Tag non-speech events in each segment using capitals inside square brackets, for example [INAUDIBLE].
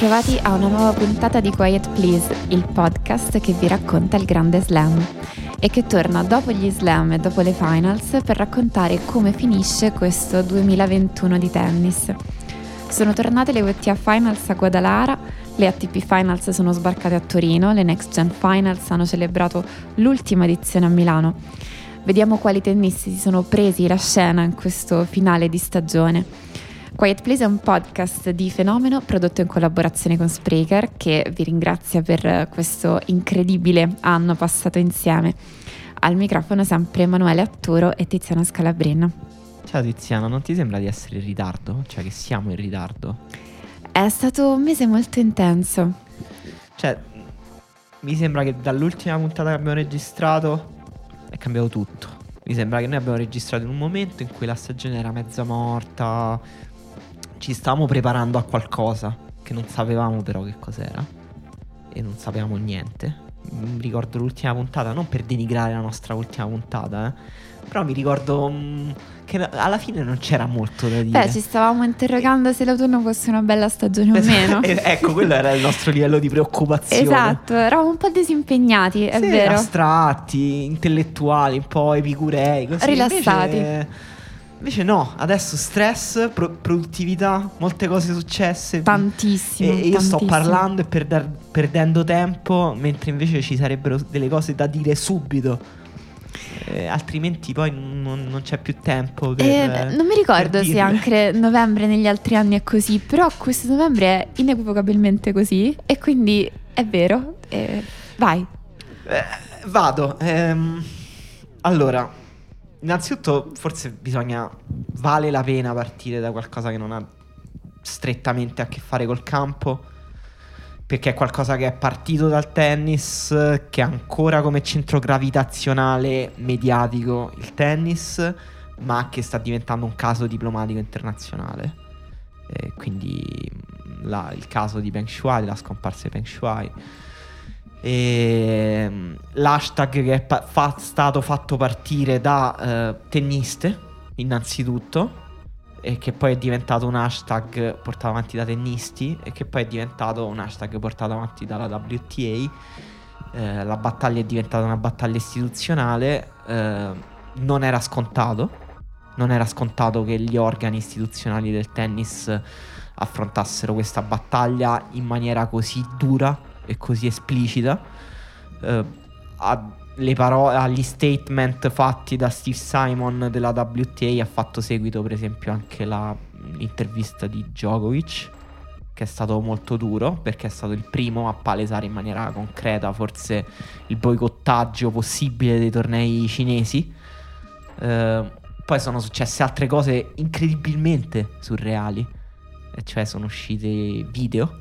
Bentrovati a una nuova puntata di Quiet Please, il podcast che vi racconta il grande slam e che torna dopo gli slam e dopo le finals per raccontare come finisce questo 2021 di tennis. Sono tornate le WTA Finals a Guadalajara, le ATP Finals sono sbarcate a Torino, le Next Gen Finals hanno celebrato l'ultima edizione a Milano. Vediamo quali tennisti si sono presi la scena in questo finale di stagione. Quiet Please è un podcast di fenomeno prodotto in collaborazione con Spreaker che vi ringrazia per questo incredibile anno passato insieme. Al microfono sempre Emanuele Atturo e Tiziana Scalabrin. Ciao Tiziana, non ti sembra di essere in ritardo? Cioè che siamo in ritardo? È stato un mese molto intenso. Cioè, mi sembra che dall'ultima puntata che abbiamo registrato è cambiato tutto. Mi sembra che noi abbiamo registrato in un momento in cui la stagione era mezza morta, ci stavamo preparando a qualcosa che non sapevamo però che cos'era e non sapevamo niente. Mi ricordo l'ultima puntata, non per denigrare la nostra ultima puntata, eh. Però mi ricordo mh, che alla fine non c'era molto da dire. Beh, ci stavamo interrogando se l'autunno fosse una bella stagione o meno. [LAUGHS] ecco, quello era il nostro livello di preoccupazione. Esatto, eravamo un po' disimpegnati, è sì, vero. astratti, intellettuali, un po' epicurei, così. Rilassati. Invece... Invece no, adesso stress, pro- produttività, molte cose successe. Tantissimo. E io tantissimo. sto parlando e per dar- perdendo tempo, mentre invece ci sarebbero delle cose da dire subito. Eh, altrimenti poi non, non, c'è più tempo per, eh, Non mi ricordo se anche novembre negli altri anni è così, però questo novembre è inequivocabilmente così e quindi è vero. Eh, vai. Eh, vado. Ehm, allora, Innanzitutto, forse bisogna. Vale la pena partire da qualcosa che non ha strettamente a che fare col campo. Perché è qualcosa che è partito dal tennis, che ha ancora come centro gravitazionale mediatico il tennis, ma che sta diventando un caso diplomatico internazionale. E quindi la, il caso di Peng Shuai, della scomparsa di Peng Shuai e, ehm, l'hashtag che è pa- fa- stato fatto partire da eh, tenniste, innanzitutto, e che poi è diventato un hashtag portato avanti da tennisti, e che poi è diventato un hashtag portato avanti dalla WTA. Eh, la battaglia è diventata una battaglia istituzionale. Eh, non era scontato. Non era scontato che gli organi istituzionali del tennis affrontassero questa battaglia in maniera così dura così esplicita. Eh, paro- agli statement fatti da Steve Simon della WTA ha fatto seguito per esempio anche la, l'intervista di Djokovic che è stato molto duro perché è stato il primo a palesare in maniera concreta forse il boicottaggio possibile dei tornei cinesi. Eh, poi sono successe altre cose incredibilmente surreali, e cioè sono usciti video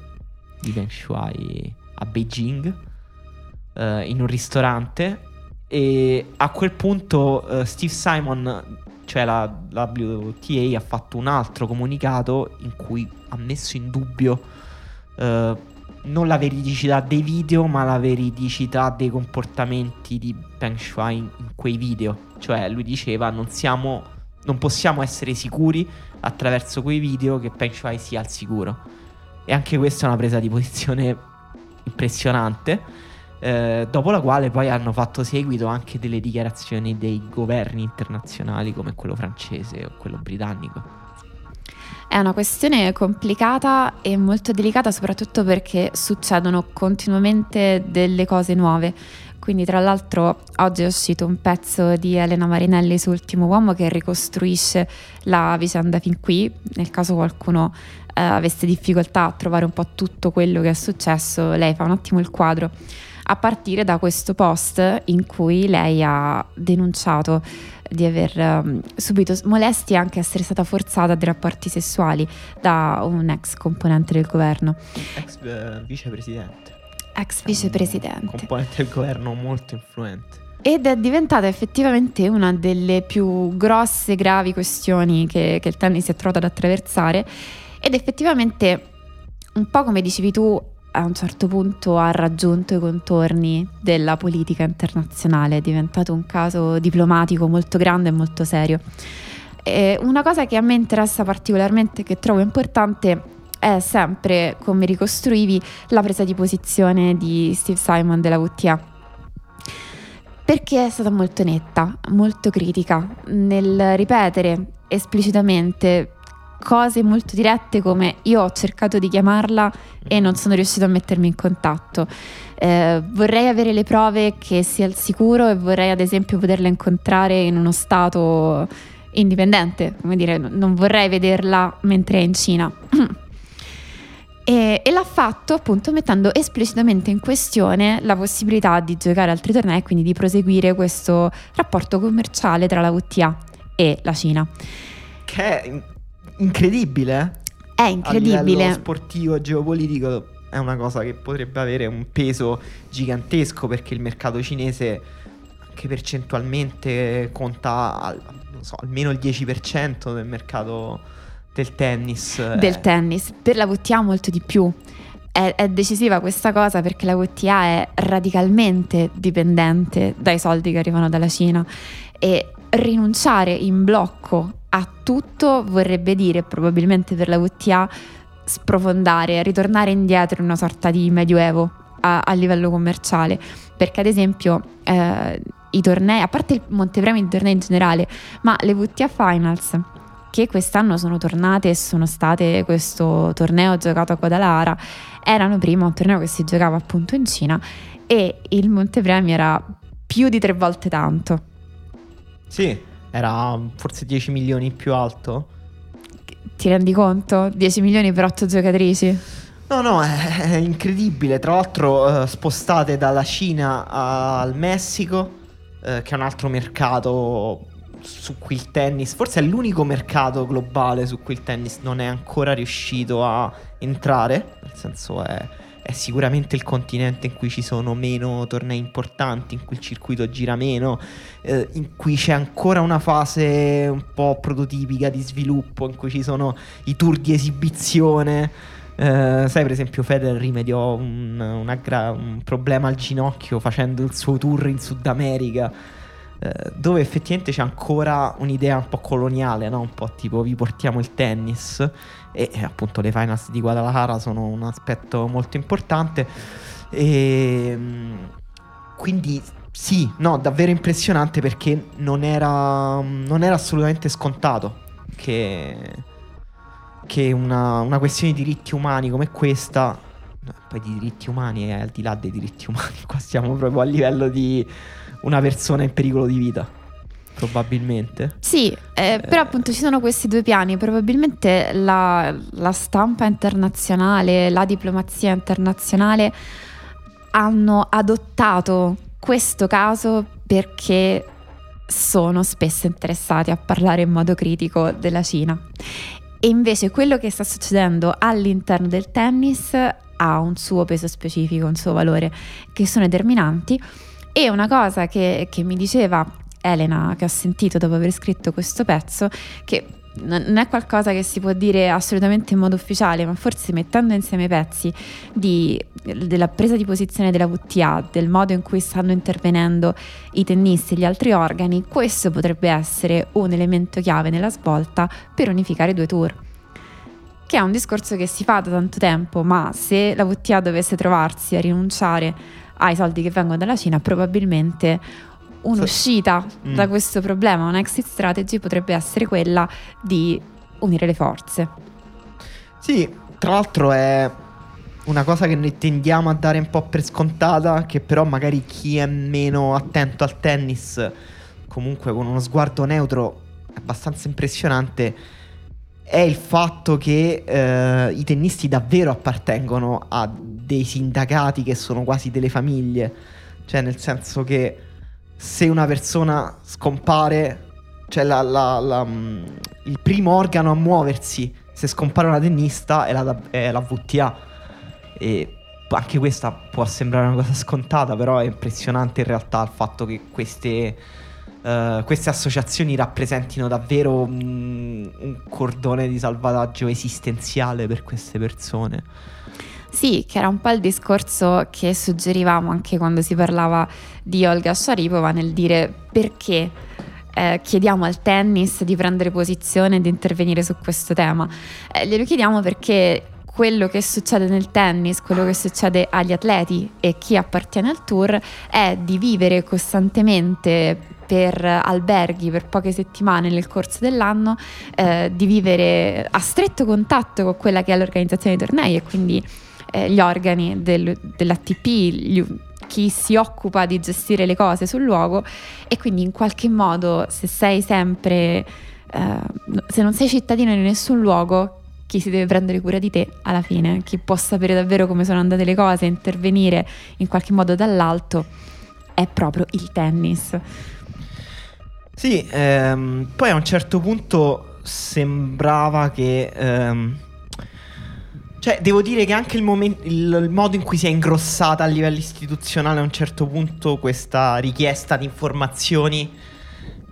di Ben Shuai a Beijing uh, in un ristorante e a quel punto uh, Steve Simon, cioè la, WTA, ha fatto un altro comunicato in cui ha messo in dubbio uh, non la veridicità dei video, ma la veridicità dei comportamenti di Peng Shuai in, in quei video. Cioè lui diceva non siamo, non possiamo essere sicuri attraverso quei video che Peng Shuai sia al sicuro. E anche questa è una presa di posizione impressionante. Eh, dopo la quale poi hanno fatto seguito anche delle dichiarazioni dei governi internazionali come quello francese o quello britannico. È una questione complicata e molto delicata soprattutto perché succedono continuamente delle cose nuove. Quindi tra l'altro oggi è uscito un pezzo di Elena Marinelli su Ultimo Uomo che ricostruisce la vicenda fin qui, nel caso qualcuno eh, avesse difficoltà a trovare un po' tutto quello che è successo, lei fa un attimo il quadro a partire da questo post in cui lei ha denunciato di aver um, subito molestie e anche essere stata forzata a dei rapporti sessuali da un ex componente del governo. Ex uh, vicepresidente. Ex vicepresidente. Un componente del governo molto influente. Ed è diventata effettivamente una delle più grosse, gravi questioni che, che il tennis si è trovato ad attraversare ed effettivamente, un po' come dicevi tu, a un certo punto ha raggiunto i contorni della politica internazionale, è diventato un caso diplomatico molto grande e molto serio. E una cosa che a me interessa particolarmente, che trovo importante, è sempre, come ricostruivi, la presa di posizione di Steve Simon della WTA perché è stata molto netta, molto critica nel ripetere esplicitamente cose molto dirette come io ho cercato di chiamarla e non sono riuscito a mettermi in contatto. Eh, vorrei avere le prove che sia al sicuro e vorrei ad esempio poterla incontrare in uno stato indipendente, come dire, non vorrei vederla mentre è in Cina. [CLEARS THROAT] E, e, l'ha fatto appunto mettendo esplicitamente in questione la possibilità di giocare altri tornei e quindi di proseguire questo rapporto commerciale tra la WTA e la Cina. Che è incredibile. È incredibile. A livello sportivo e geopolitico è una cosa che potrebbe avere un peso gigantesco perché il mercato cinese anche percentualmente conta so, almeno il 10% del mercato del tennis. Del eh. tennis, per la WTA molto di più. È, è, decisiva questa cosa perché la WTA è radicalmente dipendente dai soldi che arrivano dalla Cina e rinunciare in blocco a tutto vorrebbe dire probabilmente per la WTA sprofondare, ritornare indietro in una sorta di medioevo a, a livello commerciale perché ad esempio eh, i tornei, a parte il montepremi di tornei in generale, ma le WTA Finals che quest'anno sono tornate e sono state questo torneo giocato a Guadalajara, erano prima un torneo che si giocava appunto in Cina e il Montepremi era più di tre volte tanto. Sì, era forse 10 milioni più alto. Ti rendi conto? 10 milioni per 8 giocatrici? No, no, è, è incredibile. Tra l'altro, eh, spostate dalla Cina al Messico, eh, che è un altro mercato su cui il tennis, forse è l'unico mercato globale su cui il tennis non è ancora riuscito a entrare, nel senso è, è sicuramente il continente in cui ci sono meno tornei importanti, in cui il circuito gira meno, eh, in cui c'è ancora una fase un po' prototipica di sviluppo, in cui ci sono i tour di esibizione. Uh, sai, per esempio, Federer rimediò un, gra- un problema al ginocchio facendo il suo tour in Sud America eh, dove effettivamente c'è ancora un'idea un po' coloniale, no? un po' tipo vi portiamo il tennis e, e appunto le finals di Guadalajara sono un aspetto molto importante e ehm, quindi sì, no, davvero impressionante perché non era, non era assolutamente scontato che, che una, una questione di diritti umani come questa poi di diritti umani è al di là dei diritti [LAUGHS] umani, qua stiamo proprio a livello di una persona in pericolo di vita. Probabilmente. Sì, eh, eh. però appunto ci sono questi due piani. Probabilmente la, la stampa internazionale, la diplomazia internazionale hanno adottato questo caso perché sono spesso interessati a parlare in modo critico della Cina. E invece quello che sta succedendo all'interno del tennis ha un suo peso specifico, un suo valore, che sono determinanti e una cosa che, che mi diceva Elena, che ho sentito dopo aver scritto questo pezzo, che non è qualcosa che si può dire assolutamente in modo ufficiale, ma forse mettendo insieme i pezzi di, della presa di posizione della WTA, del modo in cui stanno intervenendo i tennisti e gli altri organi, questo potrebbe essere un elemento chiave nella svolta per unificare i due tour. Che è un discorso che si fa da tanto tempo, ma se la WTA dovesse trovarsi a rinunciare ai soldi che vengono dalla Cina, probabilmente un'uscita mm. da questo problema, un exit strategy potrebbe essere quella di unire le forze. Sì, tra l'altro è una cosa che noi tendiamo a dare un po' per scontata, che però magari chi è meno attento al tennis, comunque con uno sguardo neutro, è abbastanza impressionante è il fatto che eh, i tennisti davvero appartengono a dei sindacati che sono quasi delle famiglie. Cioè, nel senso che se una persona scompare, cioè la, la, la, mm, il primo organo a muoversi se scompare una tennista è la, è la VTA. E anche questa può sembrare una cosa scontata, però è impressionante in realtà il fatto che queste uh, queste associazioni rappresentino davvero un, un cordone di salvataggio esistenziale per queste persone. Sì, che era un po' il discorso che suggerivamo anche quando si parlava di Olga Sharipova nel dire perché eh, chiediamo al tennis di prendere posizione e di intervenire su questo tema. Eh, glielo chiediamo perché quello che succede nel tennis, quello che succede agli atleti e chi appartiene al tour è di vivere costantemente per alberghi per poche settimane nel corso dell'anno, eh, di vivere a stretto contatto con quella che è l'organizzazione dei tornei e quindi eh, gli organi del, dell'ATP, gli, chi si occupa di gestire le cose sul luogo e quindi in qualche modo se sei sempre, eh, se non sei cittadino di nessun luogo, chi si deve prendere cura di te alla fine, chi può sapere davvero come sono andate le cose, intervenire in qualche modo dall'alto, è proprio il tennis. Sì, ehm, poi a un certo punto sembrava che... Ehm, cioè, devo dire che anche il, momen- il, il, modo in cui si è ingrossata a livello istituzionale a un certo punto questa richiesta di informazioni,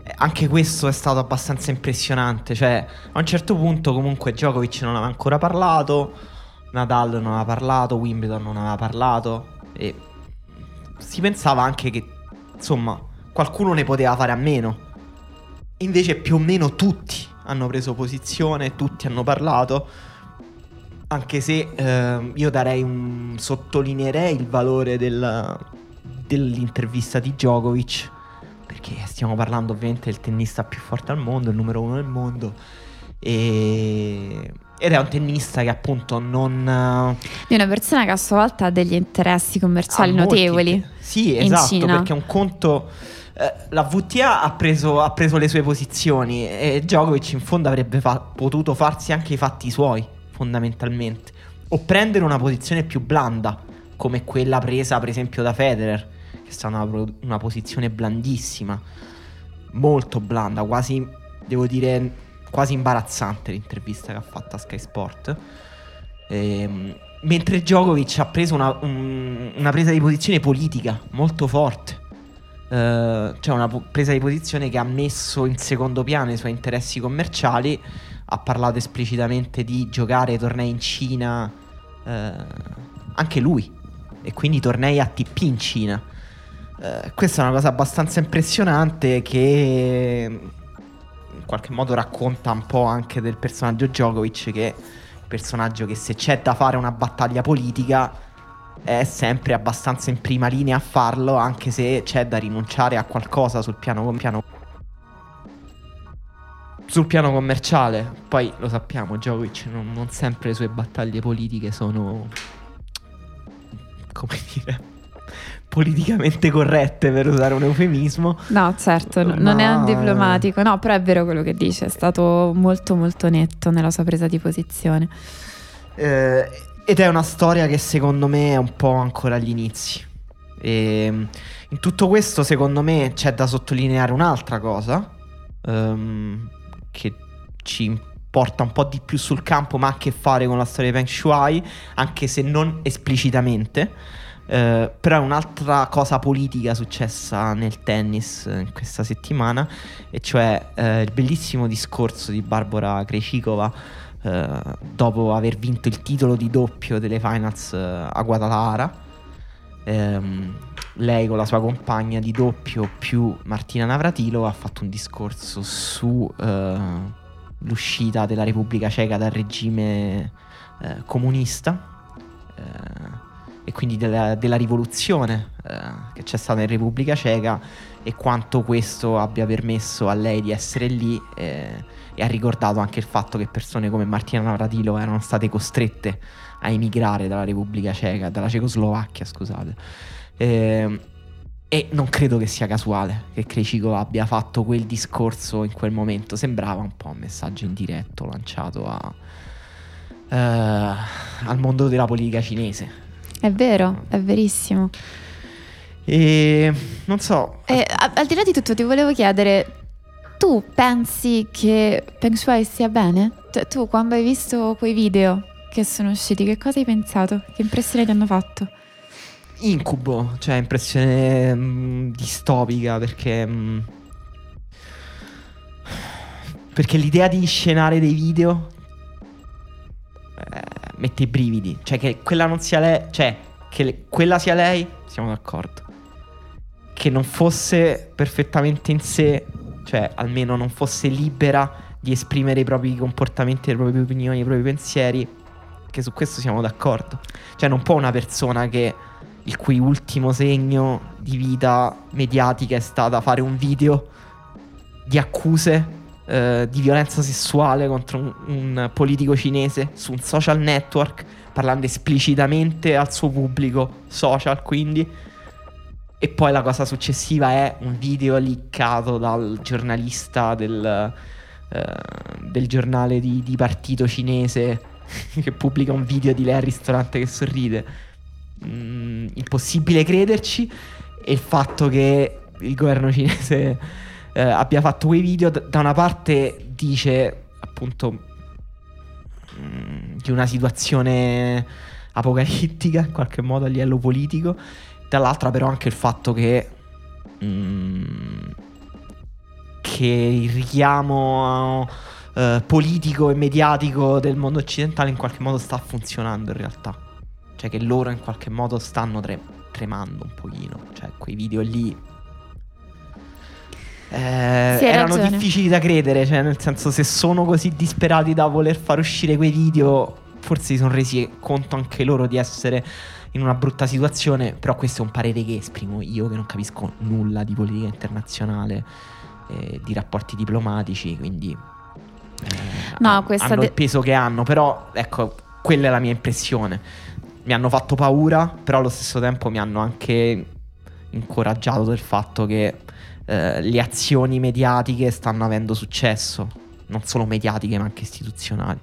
eh, anche questo è stato abbastanza impressionante. Cioè, a un certo punto comunque Djokovic non aveva ancora parlato, Nadal non aveva parlato, Wimbledon non aveva parlato e si pensava anche che, insomma, qualcuno ne poteva fare a meno. Invece più o meno tutti hanno preso posizione, tutti hanno parlato. Anche se eh, io darei un. sottolineerei il valore del, dell'intervista di Djokovic. Perché stiamo parlando ovviamente del tennista più forte al mondo, il numero uno del mondo. E, ed è un tennista che appunto non. Di una persona che a sua volta ha degli interessi commerciali notevoli. Molti, sì, esatto, perché un conto eh, la VTA ha preso, ha preso, le sue posizioni e Djokovic in fondo avrebbe fa- potuto farsi anche i fatti suoi, fondamentalmente. O prendere una posizione più blanda, come quella presa per esempio da Federer, che è stata una, una posizione blandissima, molto blanda, quasi, devo dire, quasi imbarazzante l'intervista che ha fatto a Sky Sport. Ehm, mentre Djokovic ha preso una, un, una presa di posizione politica molto forte Uh, c'è una presa di posizione che ha messo in secondo piano i suoi interessi commerciali, ha parlato esplicitamente di giocare tornei in Cina, uh, anche lui, e quindi tornei ATP in Cina. Uh, questa è una cosa abbastanza impressionante che in qualche modo racconta un po' anche del personaggio Djokovic, che è il personaggio che se c'è da fare una battaglia politica è sempre abbastanza in prima linea a farlo, anche se c'è da rinunciare a qualcosa sul piano, piano sul piano commerciale. Poi lo sappiamo, Djokovic non, non sempre le sue battaglie politiche sono come dire politicamente corrette per usare un eufemismo. No, certo, no, non è un diplomatico, no, però è vero quello che dice, è stato molto molto netto nella sua presa di posizione. Eh, ed è una storia che secondo me è un po' ancora agli inizi. E ehm, in tutto questo, secondo me, c'è da sottolineare un'altra cosa um, che ci porta un po' di più sul campo, ma ha a che fare con la storia di Peng Shuai, anche se non esplicitamente. Uh, però è un'altra cosa politica successa nel tennis in questa settimana, e cioè uh, il bellissimo discorso di Barbara Krejcikova eh, dopo aver vinto il titolo di doppio delle finals eh, a Guadalajara. Ehm, lei con la sua compagna di doppio più Martina Navratilo ha fatto un discorso sull'uscita eh, della Repubblica Ceca dal regime eh, comunista e quindi della, della rivoluzione che c'è stata in Repubblica Ceca e quanto questo abbia permesso a lei di essere lì eh, e ha ricordato anche il fatto che persone come Martina Navratilo erano state costrette a emigrare dalla Repubblica Ceca, dalla Cecoslovacchia, scusate. Eh, e non credo che sia casuale che Crecico abbia fatto quel discorso in quel momento. Sembrava un po' un messaggio indiretto lanciato a, uh, al mondo della politica cinese. È vero, è verissimo. E non so. E, al di là di tutto, ti volevo chiedere: tu pensi che Peng Shui stia bene? Cioè, tu quando hai visto quei video che sono usciti, che cosa hai pensato? Che impressione ti hanno fatto? Incubo, cioè impressione mh, mm, distopica perché... Mh, mm, perché l'idea di scenare dei video eh, mette i brividi. Cioè che quella non sia lei, cioè che le, quella sia lei, siamo d'accordo. Che non fosse perfettamente in sé cioè almeno non fosse libera di esprimere i propri comportamenti, le proprie opinioni, i propri pensieri, anche su questo siamo d'accordo. Cioè non può una persona che il cui ultimo segno di vita mediatica è stata fare un video di accuse eh, di violenza sessuale contro un, un, politico cinese su un social network, parlando esplicitamente al suo pubblico social, quindi. E poi la cosa successiva è un video liccato dal giornalista del, eh, del giornale di, di partito cinese [LAUGHS] che pubblica un video di lei al ristorante che sorride. Mm, impossibile crederci. E il fatto che il governo cinese [LAUGHS] eh, abbia fatto quei video, da una parte dice appunto mh, mm, di una situazione apocalittica in qualche modo a livello politico, dall'altra però anche il fatto che mh, mm, che il richiamo uh, politico e mediatico del mondo occidentale in qualche modo sta funzionando in realtà. Cioè che loro in qualche modo stanno tre- tremando un pochino. Cioè quei video lì eh, erano ragione. difficili da credere, cioè nel senso se sono così disperati da voler far uscire quei video, forse si sono resi conto anche loro di essere in una brutta situazione, però questo è un parere che esprimo io che non capisco nulla di politica internazionale, eh, di rapporti diplomatici, quindi eh, no, hanno de- il peso che hanno, però ecco, quella è la mia impressione. Mi hanno fatto paura, però allo stesso tempo mi hanno anche incoraggiato del fatto che eh, le azioni mediatiche stanno avendo successo, non solo mediatiche ma anche istituzionali.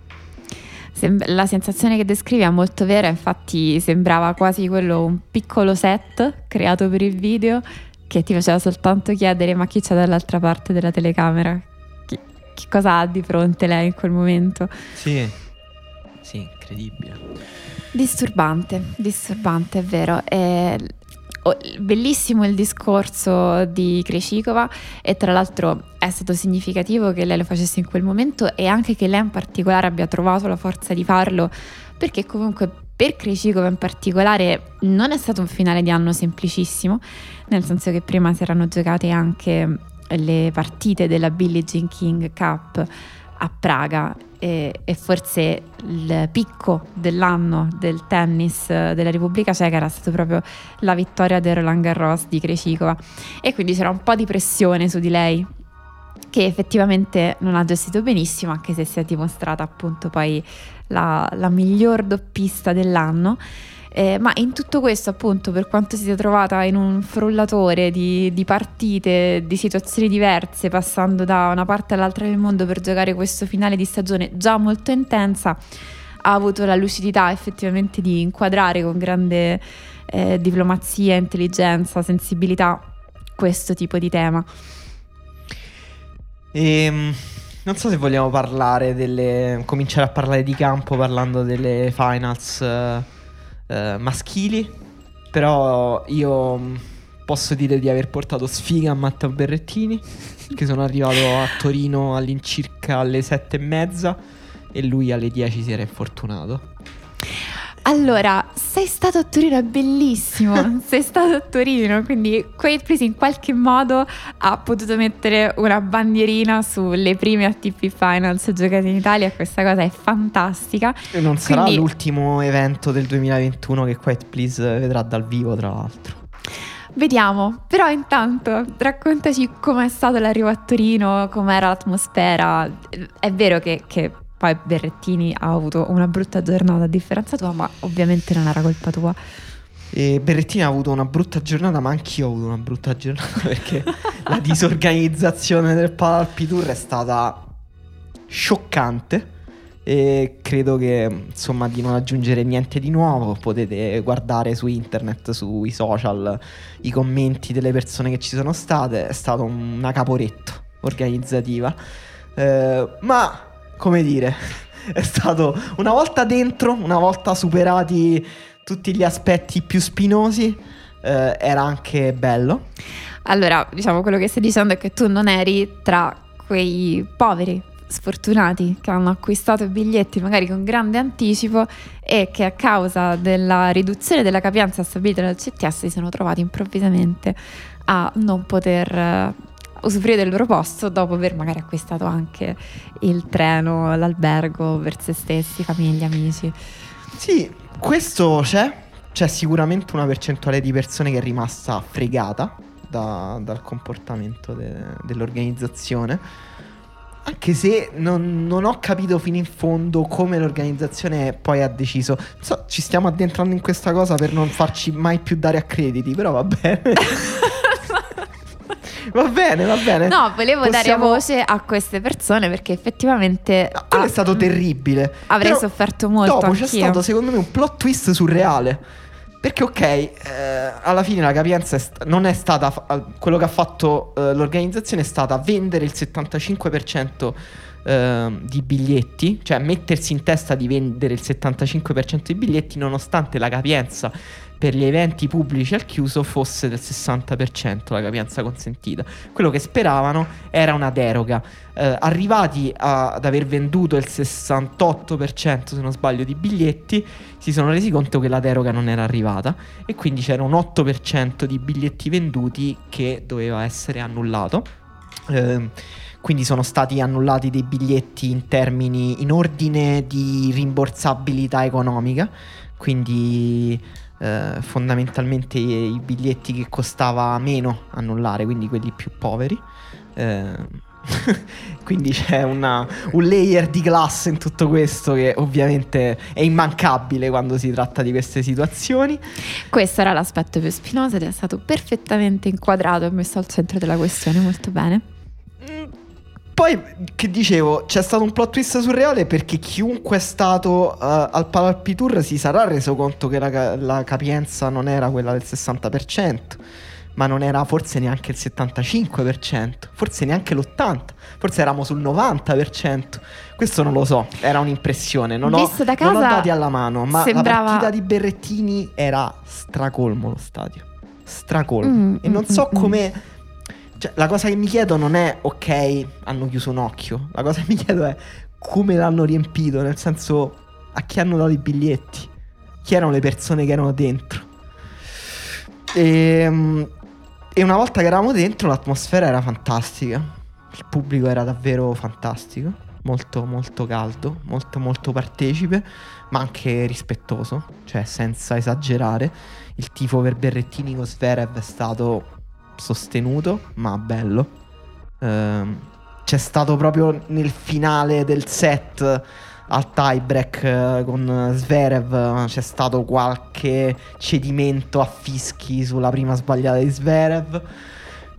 La sensazione che descrivi è molto vera, infatti sembrava quasi quello un piccolo set creato per il video che ti faceva soltanto chiedere ma chi c'è dall'altra parte della telecamera? Chi, che cosa ha di fronte lei in quel momento? Sì, sì, incredibile. Disturbante, disturbante, è vero. E bellissimo il discorso di Kreshikova e tra l'altro è stato significativo che lei lo facesse in quel momento e anche che lei in particolare abbia trovato la forza di farlo perché comunque per Kreshikova in particolare non è stato un finale di anno semplicissimo nel senso che prima si erano giocate anche le partite della Billie Jean King Cup a Praga e, e, forse il picco dell'anno del tennis della Repubblica Ceca era stato proprio la vittoria del Roland Garros di Krejcikova. E quindi c'era un po' di pressione su di lei che effettivamente non ha gestito benissimo anche se si è dimostrata appunto poi la, la miglior doppista dell'anno eh, ma in tutto questo, appunto, per quanto si sia trovata in un frullatore di, di, partite, di situazioni diverse, passando da una parte all'altra del mondo per giocare questo finale di stagione già molto intensa, ha avuto la lucidità effettivamente di inquadrare con grande eh, diplomazia, intelligenza, sensibilità questo tipo di tema. Ehm. Non so se vogliamo parlare delle. cominciare a parlare di campo parlando delle finals eh, eh, maschili, però io mm, posso dire di aver portato sfiga a Matteo Berrettini, che sono arrivato a Torino all'incirca alle sette e mezza e lui alle 10 si era infortunato. Allora, sei stato a Torino, è bellissimo. [LAUGHS] sei stato a Torino, quindi Quaid Please in qualche modo ha potuto mettere una bandierina sulle prime ATP Finals giocate in Italia. Questa cosa è fantastica. E non quindi... sarà l'ultimo evento del 2021 che Quiet Please vedrà dal vivo, tra l'altro. Vediamo, però intanto raccontaci com'è stato l'arrivo a Torino, com'era l'atmosfera. È vero che, che poi Berrettini ha avuto una brutta giornata a differenza tua, ma ovviamente non era colpa tua. E Berrettini ha avuto una brutta giornata, ma anch'io ho avuto una brutta giornata [LAUGHS] perché la disorganizzazione del Palpi è stata scioccante. E credo che insomma di non aggiungere niente di nuovo. Potete guardare su internet, sui social, i commenti delle persone che ci sono state. È stata una caporetto organizzativa. Eh, ma come dire, [LAUGHS] è stato una volta dentro, una volta superati tutti gli aspetti più spinosi, eh, era anche bello. Allora, diciamo quello che stai dicendo è che tu non eri tra quei poveri sfortunati che hanno acquistato i biglietti magari con grande anticipo e che a causa della riduzione della capienza stabilita dal CTS si sono trovati improvvisamente a non poter usufruire del loro posto dopo aver magari acquistato anche il treno, l'albergo per se stessi, famiglia, amici. Sì, questo c'è. C'è sicuramente una percentuale di persone che è rimasta fregata da- dal comportamento de- dell'organizzazione. Anche se non, non ho capito fino in fondo come l'organizzazione poi ha deciso. So, ci stiamo addentrando in questa cosa per non farci mai più dare accrediti, però va bene. [LAUGHS] [LAUGHS] va bene, va bene. No, volevo dare Possiamo- voce a queste persone perché effettivamente No, quello ah, è stato terribile. Avrei Però sofferto molto Dopo c'è anch'io. stato secondo me un plot twist surreale. Perché ok, eh, alla fine la capienza è sta- non è stata... fa- quello che ha fatto eh, l'organizzazione è stata vendere il 75% eh, di biglietti, cioè mettersi in testa di vendere il 75% di biglietti nonostante la capienza per gli eventi pubblici al chiuso fosse del 60% la capienza consentita. Quello che speravano era una deroga. Eh, arrivati a- ad aver venduto il 68% se non sbaglio di biglietti, si sono resi conto che la deroga non era arrivata e quindi c'era un 8% di biglietti venduti che doveva essere annullato. Ehm, quindi sono stati annullati dei biglietti in termini in ordine di rimborsabilità economica. Quindi eh, fondamentalmente i, biglietti che costava meno annullare, quindi quelli più poveri. Ehm, [LAUGHS] quindi c'è una- un layer di classe in tutto questo che ovviamente è immancabile quando si tratta di queste situazioni. Questo era l'aspetto più spinoso ed è stato perfettamente inquadrato e messo al centro della questione, molto bene. Mm, Poi, che dicevo, c'è stato un plot twist surreale perché chiunque è stato eh, al Palalpi Tour si sarà reso conto che la, la capienza non era quella del 60%, ma non era forse neanche il 75%, forse neanche l'80%, forse eravamo sul 90%. Questo non lo so, era un'impressione, non, ho, Visto da non ho casa dati alla mano, ma sembrava- la partita di Berrettini era stracolmo lo stadio. Stracolmo. Mm, e non mm, so mm, mm. Cioè, la cosa che mi chiedo non è, ok, hanno chiuso un occhio. La cosa che mi chiedo è come l'hanno riempito, nel senso, a chi hanno dato i biglietti? Chi erano le persone che erano dentro? E, e una volta che eravamo dentro, l'atmosfera era fantastica. Il pubblico era davvero fantastico. Molto, molto caldo, molto, molto partecipe, ma anche rispettoso, cioè senza esagerare. Il tifo per Berrettini con Sverev è stato sostenuto, ma bello. Ehm, c'è stato proprio nel finale del set al tiebreak eh, con Sverev c'è stato qualche cedimento a fischi sulla prima sbagliata di Sverev,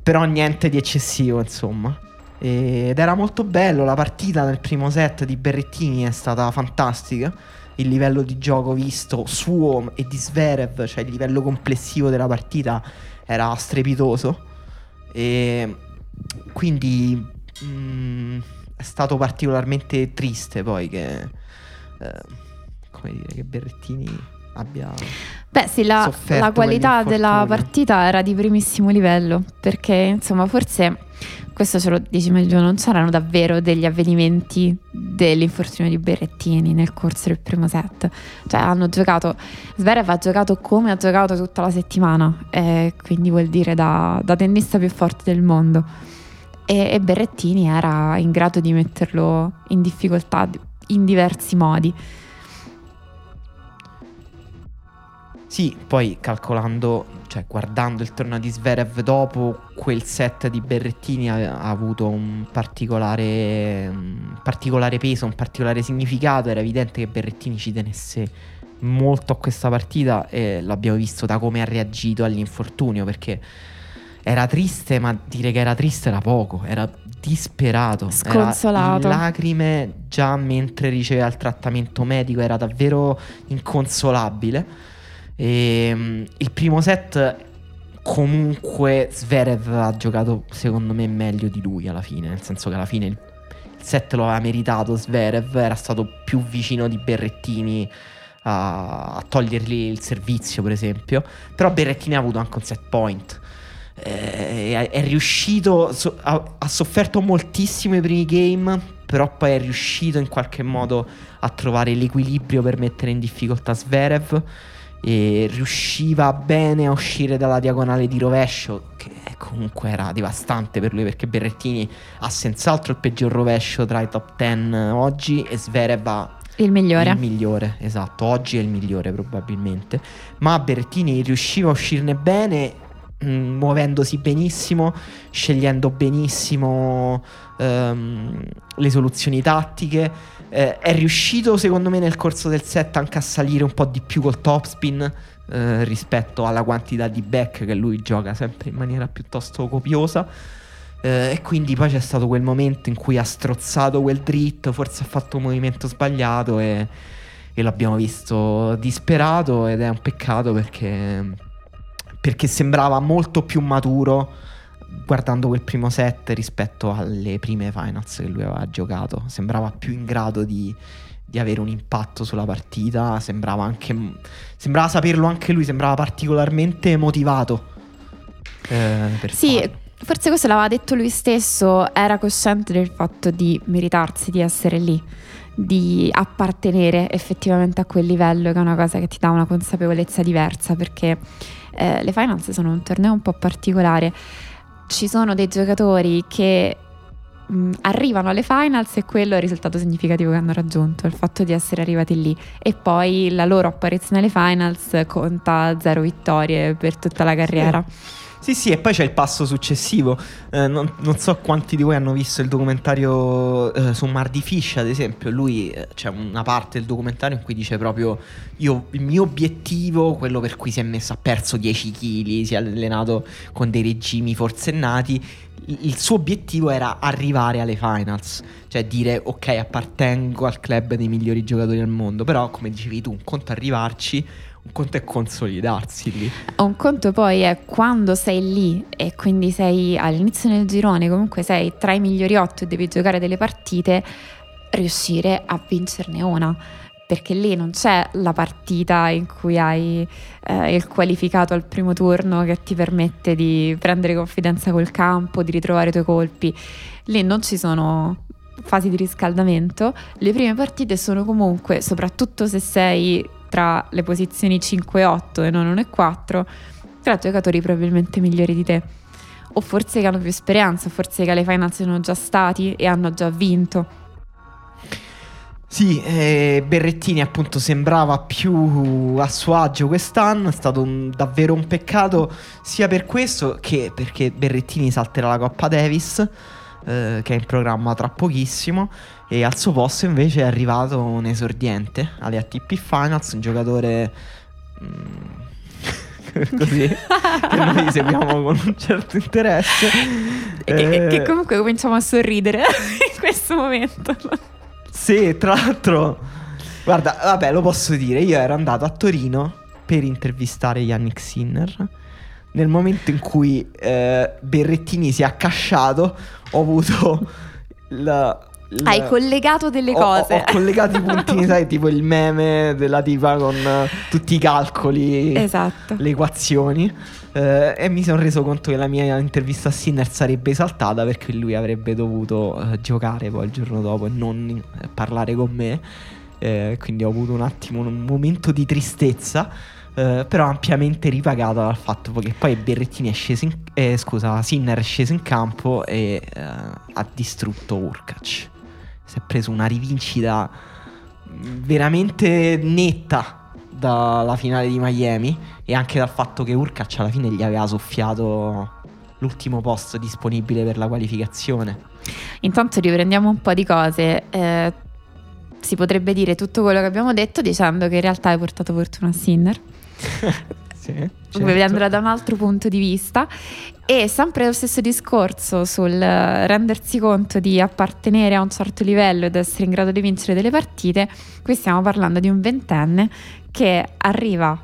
però niente di eccessivo, insomma. Ed era molto bello, la partita nel primo set di Berrettini è stata fantastica. Il livello di gioco visto suo e di Sverev, cioè il livello complessivo della partita era strepitoso. E quindi mm, è stato particolarmente triste poi che, eh, come dire, che Berrettini abbia... Beh sì, la, la qualità della partita era di primissimo livello, perché insomma forse, questo ce lo dici meglio, non c'erano davvero degli avvenimenti dell'infortunio di Berrettini nel corso del primo set. Cioè hanno giocato, Zverev ha giocato come ha giocato tutta la settimana, eh, quindi vuol dire da, da tennista più forte del mondo. E, e Berrettini era in grado di metterlo in difficoltà in diversi modi. Sì, poi calcolando, cioè guardando il torneo di Zverev dopo, quel set di Berrettini ha, ha avuto un particolare, un particolare peso, un particolare significato. Era evidente che Berrettini ci tenesse molto a questa partita e l'abbiamo visto da come ha reagito all'infortunio perché era triste, ma dire che era triste era poco, era disperato, Sconsolato. Era in lacrime già mentre riceveva il trattamento medico, era davvero inconsolabile. E, mm, il primo set comunque Zverev ha giocato secondo me meglio di lui alla fine, nel senso che alla fine il, set lo aveva meritato Zverev, era stato più vicino di Berrettini a, a togliergli il servizio per esempio, però Berrettini ha avuto anche un set point. Eh, è, riuscito, ha, sofferto moltissimo i primi game, però poi è riuscito in qualche modo a trovare l'equilibrio per mettere in difficoltà Zverev e riusciva bene a uscire dalla diagonale di rovescio che comunque era devastante per lui perché Berrettini ha senz'altro il peggior rovescio tra i top 10 oggi e Zverev ha Il migliore. Il migliore, esatto. Oggi è il migliore probabilmente. Ma Berrettini riusciva a uscirne bene, mh, muovendosi benissimo, scegliendo benissimo ehm, le soluzioni tattiche. Eh, è riuscito secondo me nel corso del set anche a salire un po' di più col topspin eh, rispetto alla quantità di back che lui gioca sempre in maniera piuttosto copiosa. Eh, e quindi poi c'è stato quel momento in cui ha strozzato quel dritto, forse ha fatto un movimento sbagliato e, e l'abbiamo visto disperato ed è un peccato perché, perché sembrava molto più maturo guardando quel primo set rispetto alle prime finals che lui aveva giocato. Sembrava più in grado di, di avere un impatto sulla partita, sembrava anche sembrava saperlo anche lui, sembrava particolarmente motivato. Eh, sì, farlo. forse questo l'aveva detto lui stesso, era cosciente del fatto di meritarsi di essere lì, di appartenere effettivamente a quel livello, che è una cosa che ti dà una consapevolezza diversa, perché eh, le finals sono un torneo un po' particolare. Ci sono dei giocatori che mh, arrivano alle finals e quello è il risultato significativo che hanno raggiunto, il fatto di essere arrivati lì. E poi la loro apparizione alle finals conta zero vittorie per tutta la carriera. Sì. Sì, sì, e poi c'è il passo successivo. Eh, non, non, so quanti di voi hanno visto il documentario eh, su Mardi Fish, ad esempio. Lui eh, c'è una parte del documentario in cui dice proprio: Io il mio obiettivo, quello per cui si è messo, ha perso 10 kg, si è allenato con dei regimi forsennati. Il suo obiettivo era arrivare alle finals, cioè dire ok, appartengo al club dei migliori giocatori al mondo. Però, come dicevi tu, un conto arrivarci, un conto è consolidarsi lì. Un conto poi è quando sei lì e quindi sei all'inizio del girone, comunque sei tra i migliori otto e devi giocare delle partite, riuscire a vincerne una. Perché lì non c'è la partita in cui hai eh, il qualificato al primo turno che ti permette di prendere confidenza col campo, di ritrovare i tuoi colpi. Lì non ci sono fasi di riscaldamento. Le prime partite sono comunque, soprattutto se sei tra le posizioni 5 e 8 e non 1 e 4 tra giocatori probabilmente migliori di te. O forse che hanno più esperienza, forse che alle finals sono già stati e hanno già vinto. Sì, eh, Berrettini appunto sembrava più a suo agio quest'anno, è stato un, davvero un peccato sia per questo che perché Berrettini salterà la Coppa Davis eh, che è in programma tra pochissimo e al suo posto invece è arrivato un esordiente alle ATP Finals, un giocatore mm, [LAUGHS] così che noi seguiamo con un certo interesse e eh, che comunque cominciamo a sorridere [LAUGHS] in questo momento. Sì, tra l'altro guarda, vabbè, lo posso dire, io ero andato a Torino per intervistare Yannick Sinner nel momento in cui eh, Berrettini si è accasciato, ho avuto [LAUGHS] la, la... Hai collegato delle cose. Ho, ho collegato i [LAUGHS] puntini, sai, tipo il meme della tipa con uh, tutti i calcoli, esatto. le equazioni. Uh, e mi sono reso conto che la mia intervista a Sinner sarebbe esaltata perché lui avrebbe dovuto uh, giocare poi il giorno dopo e non parlare con me. quindi ho avuto un attimo un momento di tristezza. Uh, però ampiamente ripagata dal fatto che poi Berrettini è sceso in, eh, scusa, Sinner è sceso in campo e uh, ha distrutto Urkac. Si è preso una rivincita veramente netta dalla finale di Miami e anche dal fatto che Urkac alla fine gli aveva soffiato l'ultimo posto disponibile per la qualificazione. Intanto riprendiamo un po' di cose. Eh, si potrebbe dire tutto quello che abbiamo detto dicendo che in realtà hai portato fortuna a Sinner. [LAUGHS] sì, certo. Vedendolo da un altro punto di vista. E sempre lo stesso discorso sul rendersi conto di appartenere a un certo livello ed essere in grado di vincere delle partite, qui stiamo parlando di un ventenne che arriva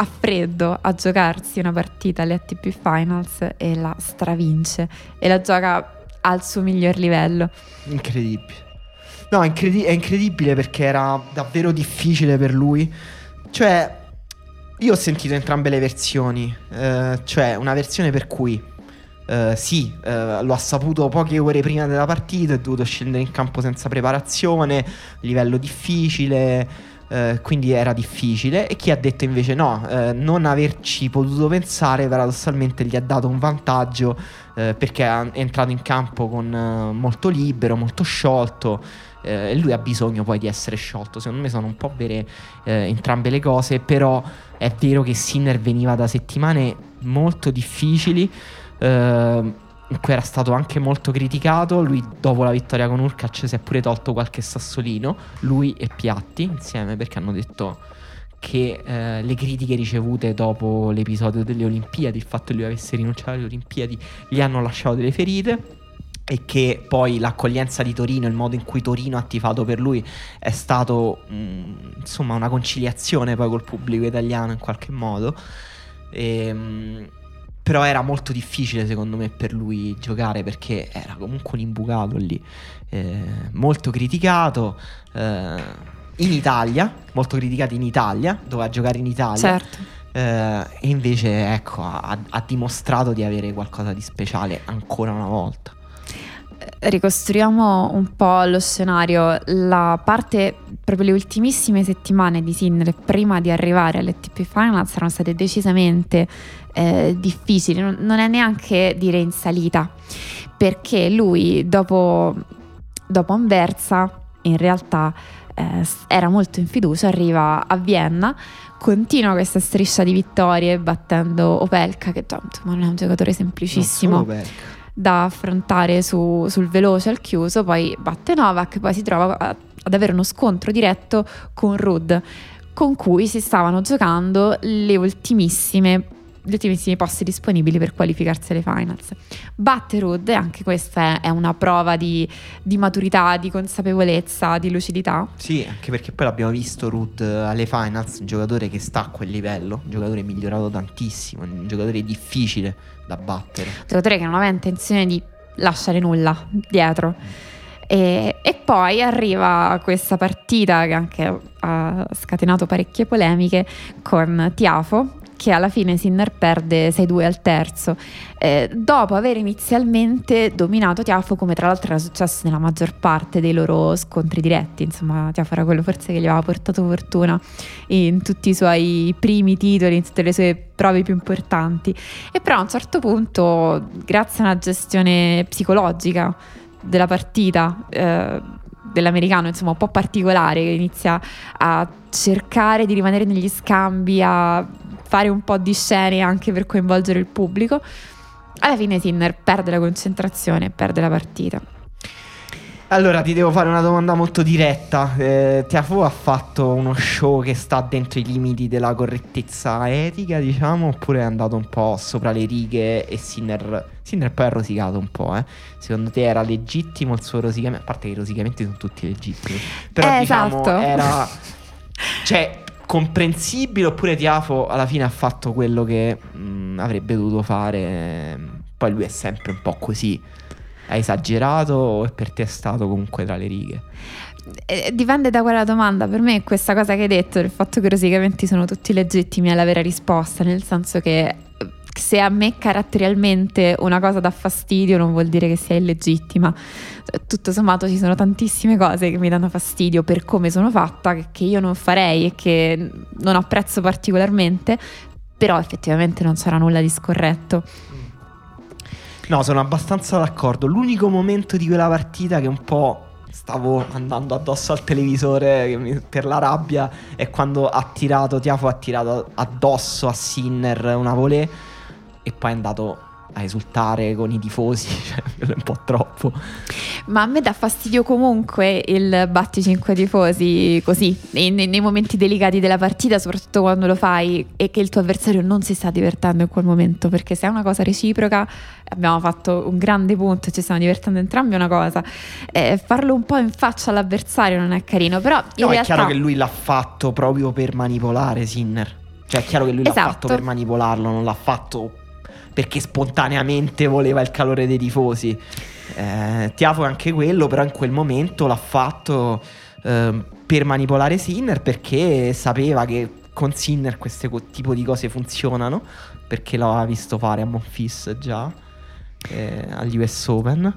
a freddo a giocarsi una partita alle ATP Finals e la stravince e la gioca al suo miglior livello. Incredibile. No, è, incredi- è incredibile perché era davvero difficile per lui. Cioè, io ho sentito entrambe le versioni, eh, cioè una versione per cui eh, sì, eh, lo ha saputo poche ore prima della partita, è dovuto scendere in campo senza preparazione, livello difficile, eh, quindi era difficile. E chi ha detto invece no, eh, non averci potuto pensare paradossalmente gli ha dato un vantaggio eh, perché è entrato in campo con eh, molto libero, molto sciolto. Eh, e lui ha bisogno poi di essere sciolto. Secondo me sono un po' vere entrambe le cose, però è vero che Sinner veniva da settimane molto difficili in cui era stato anche molto criticato. Lui, dopo la vittoria con Urkac, si è pure tolto qualche sassolino. Lui e Piatti insieme perché hanno detto che eh, le critiche ricevute dopo l'episodio delle Olimpiadi, il fatto che lui avesse rinunciato alle Olimpiadi, gli hanno lasciato delle ferite. E che poi l'accoglienza di Torino, il modo in cui Torino ha tifato per lui, è stato mh, mm, insomma una conciliazione poi col pubblico italiano in qualche modo. E, mh, mm, però era molto difficile secondo me per lui giocare perché era comunque un imbucato lì, eh, molto criticato. Eh, in Italia, molto criticato in Italia, doveva giocare in Italia. Certo. Eh, e invece ecco, ha, ha dimostrato di avere qualcosa di speciale ancora una volta ricostruiamo un po' lo scenario. La parte, proprio le ultimissime settimane di Sinner prima di arrivare alle TP Finals erano state decisamente eh, difficili, non, non, è neanche dire in salita, perché lui dopo, dopo Anversa in realtà eh, era molto in fiducia, arriva a Vienna, continua questa striscia di vittorie battendo Opelka, che già non è un giocatore semplicissimo da affrontare su, sul veloce al chiuso, poi batte Novak, poi si trova a, ad avere uno scontro diretto con Rud, con cui si stavano giocando le ultimissime gli ultimissimi posti disponibili per qualificarsi alle finals. Batte Rudd, anche questa è una prova di, di, maturità, di consapevolezza, di lucidità. Sì, anche perché poi l'abbiamo visto Rudd alle finals, un giocatore che sta a quel livello, un giocatore migliorato tantissimo, un giocatore difficile da battere. Un giocatore che non aveva intenzione di lasciare nulla dietro. E, e, poi arriva questa partita che anche ha scatenato parecchie polemiche con Tiafo che alla fine Sinner perde 6-2 al terzo, eh, dopo aver inizialmente dominato Tiafo come tra l'altro era successo nella maggior parte dei loro scontri diretti, insomma Tiafo era quello forse che gli aveva portato fortuna in tutti i suoi primi titoli, in tutte le sue prove più importanti, e però a un certo punto grazie a una gestione psicologica della partita, eh, dell'americano, insomma, un po' particolare, che inizia a cercare di rimanere negli scambi, a fare un po' di scene anche per coinvolgere il pubblico. Alla fine Sinner perde la concentrazione, perde la partita. Allora ti devo fare una domanda molto diretta. Eh, Tiafo ha fatto uno show che sta dentro i limiti della correttezza etica, diciamo, oppure è andato un po' sopra le righe e Sinner, Sinner poi ha rosicato un po', eh? Secondo te era legittimo il suo rosicamento? A parte che i rosicamenti sono tutti legittimi. Però eh, diciamo esatto. era... [LAUGHS] Cioè, comprensibile oppure Tiafo alla fine ha fatto quello che mh, mm, avrebbe dovuto fare. Poi lui è sempre un po' così. Ha esagerato o è per te è stato comunque tra le righe? Eh, dipende da quella domanda. Per me questa cosa che hai detto, il fatto che i rosicamenti sono tutti legittimi è la vera risposta, nel senso che se a me caratterialmente una cosa dà fastidio non vuol dire che sia illegittima. Tutto sommato ci sono tantissime cose che mi danno fastidio per come sono fatta, che io non farei e che non apprezzo particolarmente, però effettivamente non c'era nulla di scorretto. No, sono abbastanza d'accordo. L'unico momento di quella partita che un po' stavo andando addosso al televisore per la rabbia è quando ha tirato, Tiafo ha tirato addosso a Sinner una volée e poi è andato a esultare con i tifosi, [LAUGHS] cioè, è un po' troppo. Ma a me dà fastidio comunque il batti 5 tifosi così, nei, nei, momenti delicati della partita, soprattutto quando lo fai e che il tuo avversario non si sta divertendo in quel momento, perché se è una cosa reciproca, abbiamo fatto un grande punto, ci stiamo divertendo entrambi una cosa, eh, farlo un po' in faccia all'avversario non è carino, però in no, realtà... è chiaro che lui l'ha fatto proprio per manipolare Sinner. Cioè è chiaro che lui esatto. l'ha fatto per manipolarlo, non l'ha fatto perché spontaneamente voleva il calore dei tifosi. Eh, Tiafo è anche quello, però in quel momento l'ha fatto eh, per manipolare Sinner perché sapeva che con Sinner questo tipo di cose funzionano, perché l'aveva visto fare a Monfis già eh, agli US Open.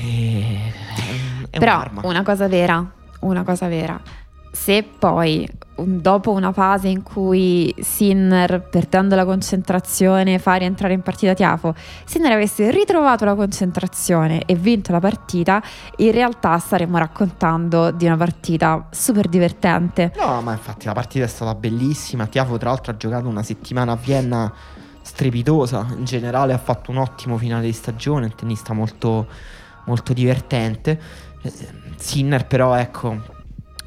E, però un'arma. una cosa vera, una cosa vera se poi dopo una fase in cui Sinner, perdendo la concentrazione, fa rientrare in partita Tiafo, Sinner avesse ritrovato la concentrazione e vinto la partita, in realtà staremmo raccontando di una partita super divertente. No, ma infatti la partita è stata bellissima. Tiafo, tra l'altro, ha giocato una settimana a Vienna strepitosa. In generale, ha fatto un ottimo finale di stagione. Un tennista molto, molto divertente. Eh, Sinner, però, ecco,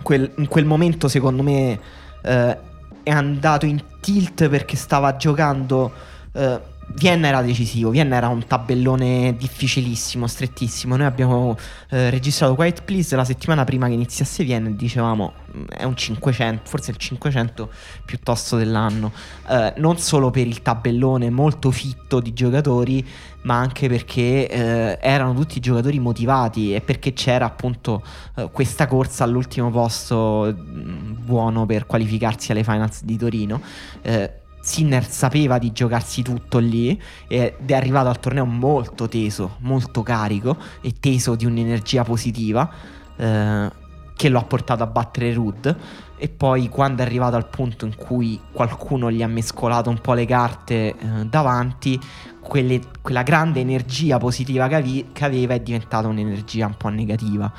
quel, in quel momento secondo me eh, è andato in tilt perché stava giocando... Eh, Vienna era decisivo, Vienna era un tabellone difficilissimo, strettissimo. Noi abbiamo eh, registrato Quiet Please la settimana prima che iniziasse Vienna e dicevamo mm, è un 500, forse il 500 piuttosto dell'anno. Eh, non solo per il tabellone molto fitto di giocatori, ma anche perché eh, erano tutti giocatori motivati e perché c'era appunto eh, questa corsa all'ultimo posto mm, buono per qualificarsi alle finals di Torino. Eh, Sinner sapeva di giocarsi tutto lì ed è arrivato al torneo molto teso, molto carico e teso di un'energia positiva eh, che lo ha portato a battere Rud e poi quando è arrivato al punto in cui qualcuno gli ha mescolato un po' le carte eh, davanti, quelle, quella grande energia positiva che, avi, che, aveva è diventata un'energia un po' negativa.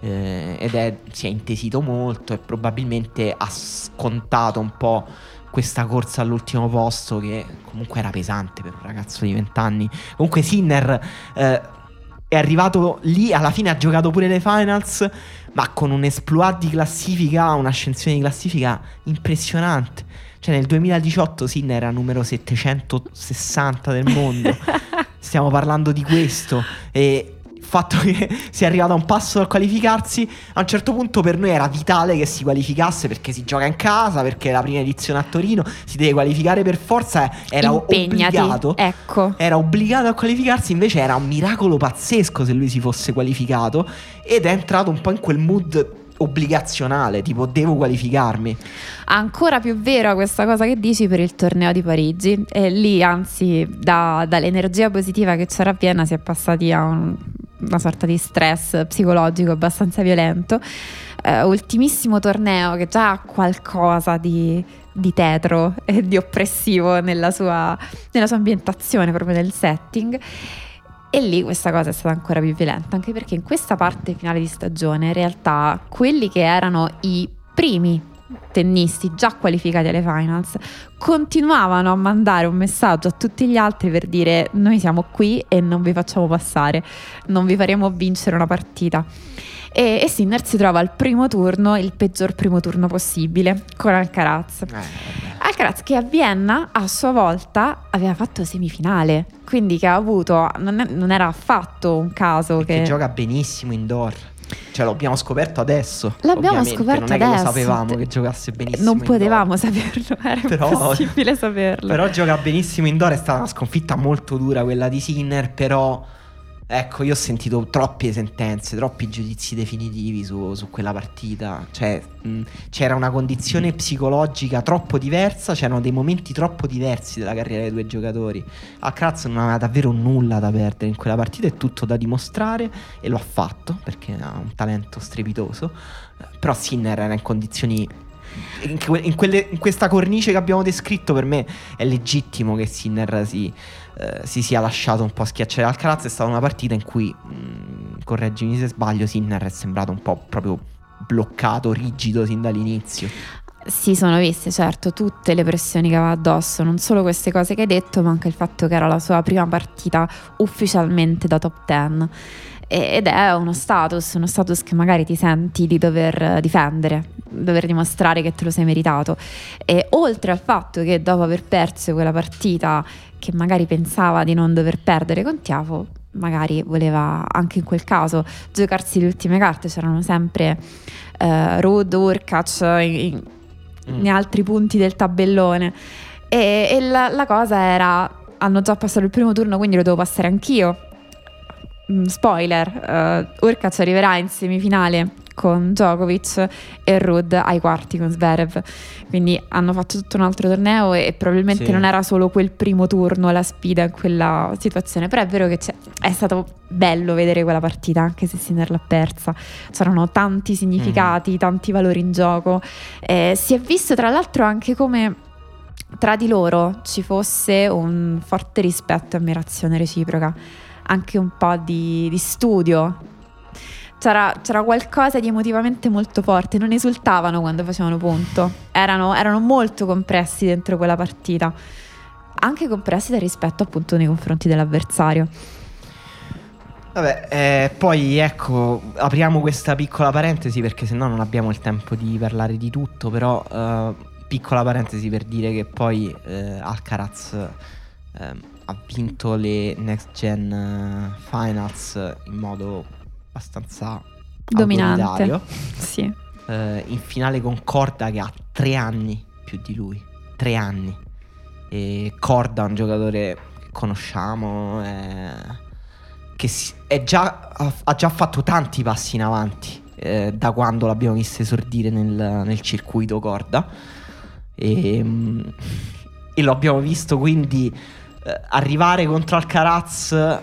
Eh, ed è, si è intesito molto e probabilmente ha scontato un po' questa corsa all'ultimo posto che comunque era pesante per un ragazzo di 20 anni. Comunque Sinner eh, è arrivato lì, alla fine ha giocato pure le finals, ma con un esploit di classifica, un'ascensione di classifica impressionante. Cioè nel 2018 Sinner era numero 760 del mondo. [LAUGHS] Stiamo parlando di questo. E fatto che [LAUGHS] si è arrivato a un passo dal qualificarsi, a un certo punto per noi era vitale che si qualificasse perché si gioca in casa, perché è la prima edizione a Torino, si deve qualificare per forza, era Impegnati, obbligato. Ecco. Era obbligato a qualificarsi, invece era un miracolo pazzesco se lui si fosse qualificato ed è entrato un po' in quel mood obbligazionale, tipo devo qualificarmi. Ancora più vera questa cosa che dici per il torneo di Parigi. E lì, anzi, da, dall'energia positiva che c'era a Vienna si è passati a un, una sorta di stress psicologico abbastanza violento. Uh, ultimissimo torneo che già ha qualcosa di, di tetro e di oppressivo nella sua, nella sua ambientazione, proprio nel setting. E lì questa cosa è stata ancora più violenta, anche perché in questa parte finale di stagione in realtà quelli che erano i primi tennisti già qualificati alle finals continuavano a mandare un messaggio a tutti gli altri per dire noi siamo qui e non vi facciamo passare, non vi faremo vincere una partita. E, e Sinner si trova al primo turno, il peggior primo turno possibile, con Alcaraz. Eh, Alcaraz che a Vienna a sua volta aveva fatto semifinale, quindi che ha avuto, non, è, non era affatto un caso che... che gioca benissimo indoor. Cioè, l'abbiamo scoperto adesso. L'abbiamo scoperto adesso. Non è che lo sapevamo che giocasse benissimo. Non potevamo saperlo, [LAUGHS] era però, impossibile saperlo. [LAUGHS] Però gioca benissimo indoor. È stata una sconfitta molto dura quella di Sinner. Però Ecco, io ho sentito troppe sentenze, troppi giudizi definitivi su, su quella partita. Cioè, mh, c'era una condizione psicologica troppo diversa, c'erano dei momenti troppo diversi della carriera dei due giocatori. Alcaraz non aveva davvero nulla da perdere in quella partita, è tutto da dimostrare e lo ha fatto perché ha un talento strepitoso. Però Sinner era in condizioni in, in, quelle, in, questa cornice che abbiamo descritto, per me è legittimo che Sinner si, eh, si sia lasciato un po' schiacciare. Alcaraz è stata una partita in cui, mh, mm, correggimi se sbaglio, Sinner è sembrato un po' proprio bloccato, rigido sin dall'inizio. Si sono viste certo tutte le pressioni che aveva addosso, non solo queste cose che hai detto, ma anche il fatto che era la sua prima partita ufficialmente da top 10 ed è uno status, uno status che magari ti senti di dover difendere, dover dimostrare che te lo sei meritato. E oltre al fatto che dopo aver perso quella partita che magari pensava di non dover perdere con Tiafo, magari voleva anche in quel caso giocarsi le ultime carte, c'erano sempre uh, Rud, Urkac in, in, mm. in, altri punti del tabellone. E, e la, la cosa era, hanno già passato il primo turno, quindi lo devo passare anch'io Mm, spoiler, uh, Urkac arriverà in semifinale con Djokovic e Rud ai quarti con Zverev. Quindi hanno fatto tutto un altro torneo e, probabilmente Sì. non era solo quel primo turno la sfida in quella situazione, però è vero che c'è- è stato bello vedere quella partita anche se Sinner l'ha persa. C'erano tanti significati, tanti valori in gioco. Eh, si è visto tra l'altro anche come tra di loro ci fosse un forte rispetto e ammirazione reciproca, anche un po' di, di studio. C'era, c'era qualcosa di emotivamente molto forte, non esultavano quando facevano punto, erano, erano molto compressi dentro quella partita, anche compressi dal rispetto appunto nei confronti dell'avversario. Vabbè, eh, poi ecco, apriamo questa piccola parentesi perché sennò non abbiamo il tempo di parlare di tutto, però eh, piccola parentesi per dire che poi eh, Alcaraz ehm, ha vinto le Next Gen eh, Finals in modo abbastanza Dominante. [LAUGHS] Sì. Eh, in finale con Corda che ha tre anni più di lui, tre anni. E Corda è un giocatore che conosciamo, eh, che si- è già- ha, già fatto tanti passi in avanti eh, da quando l'abbiamo visto esordire nel, nel circuito Corda. E, mm, e lo abbiamo visto quindi eh, arrivare contro Alcaraz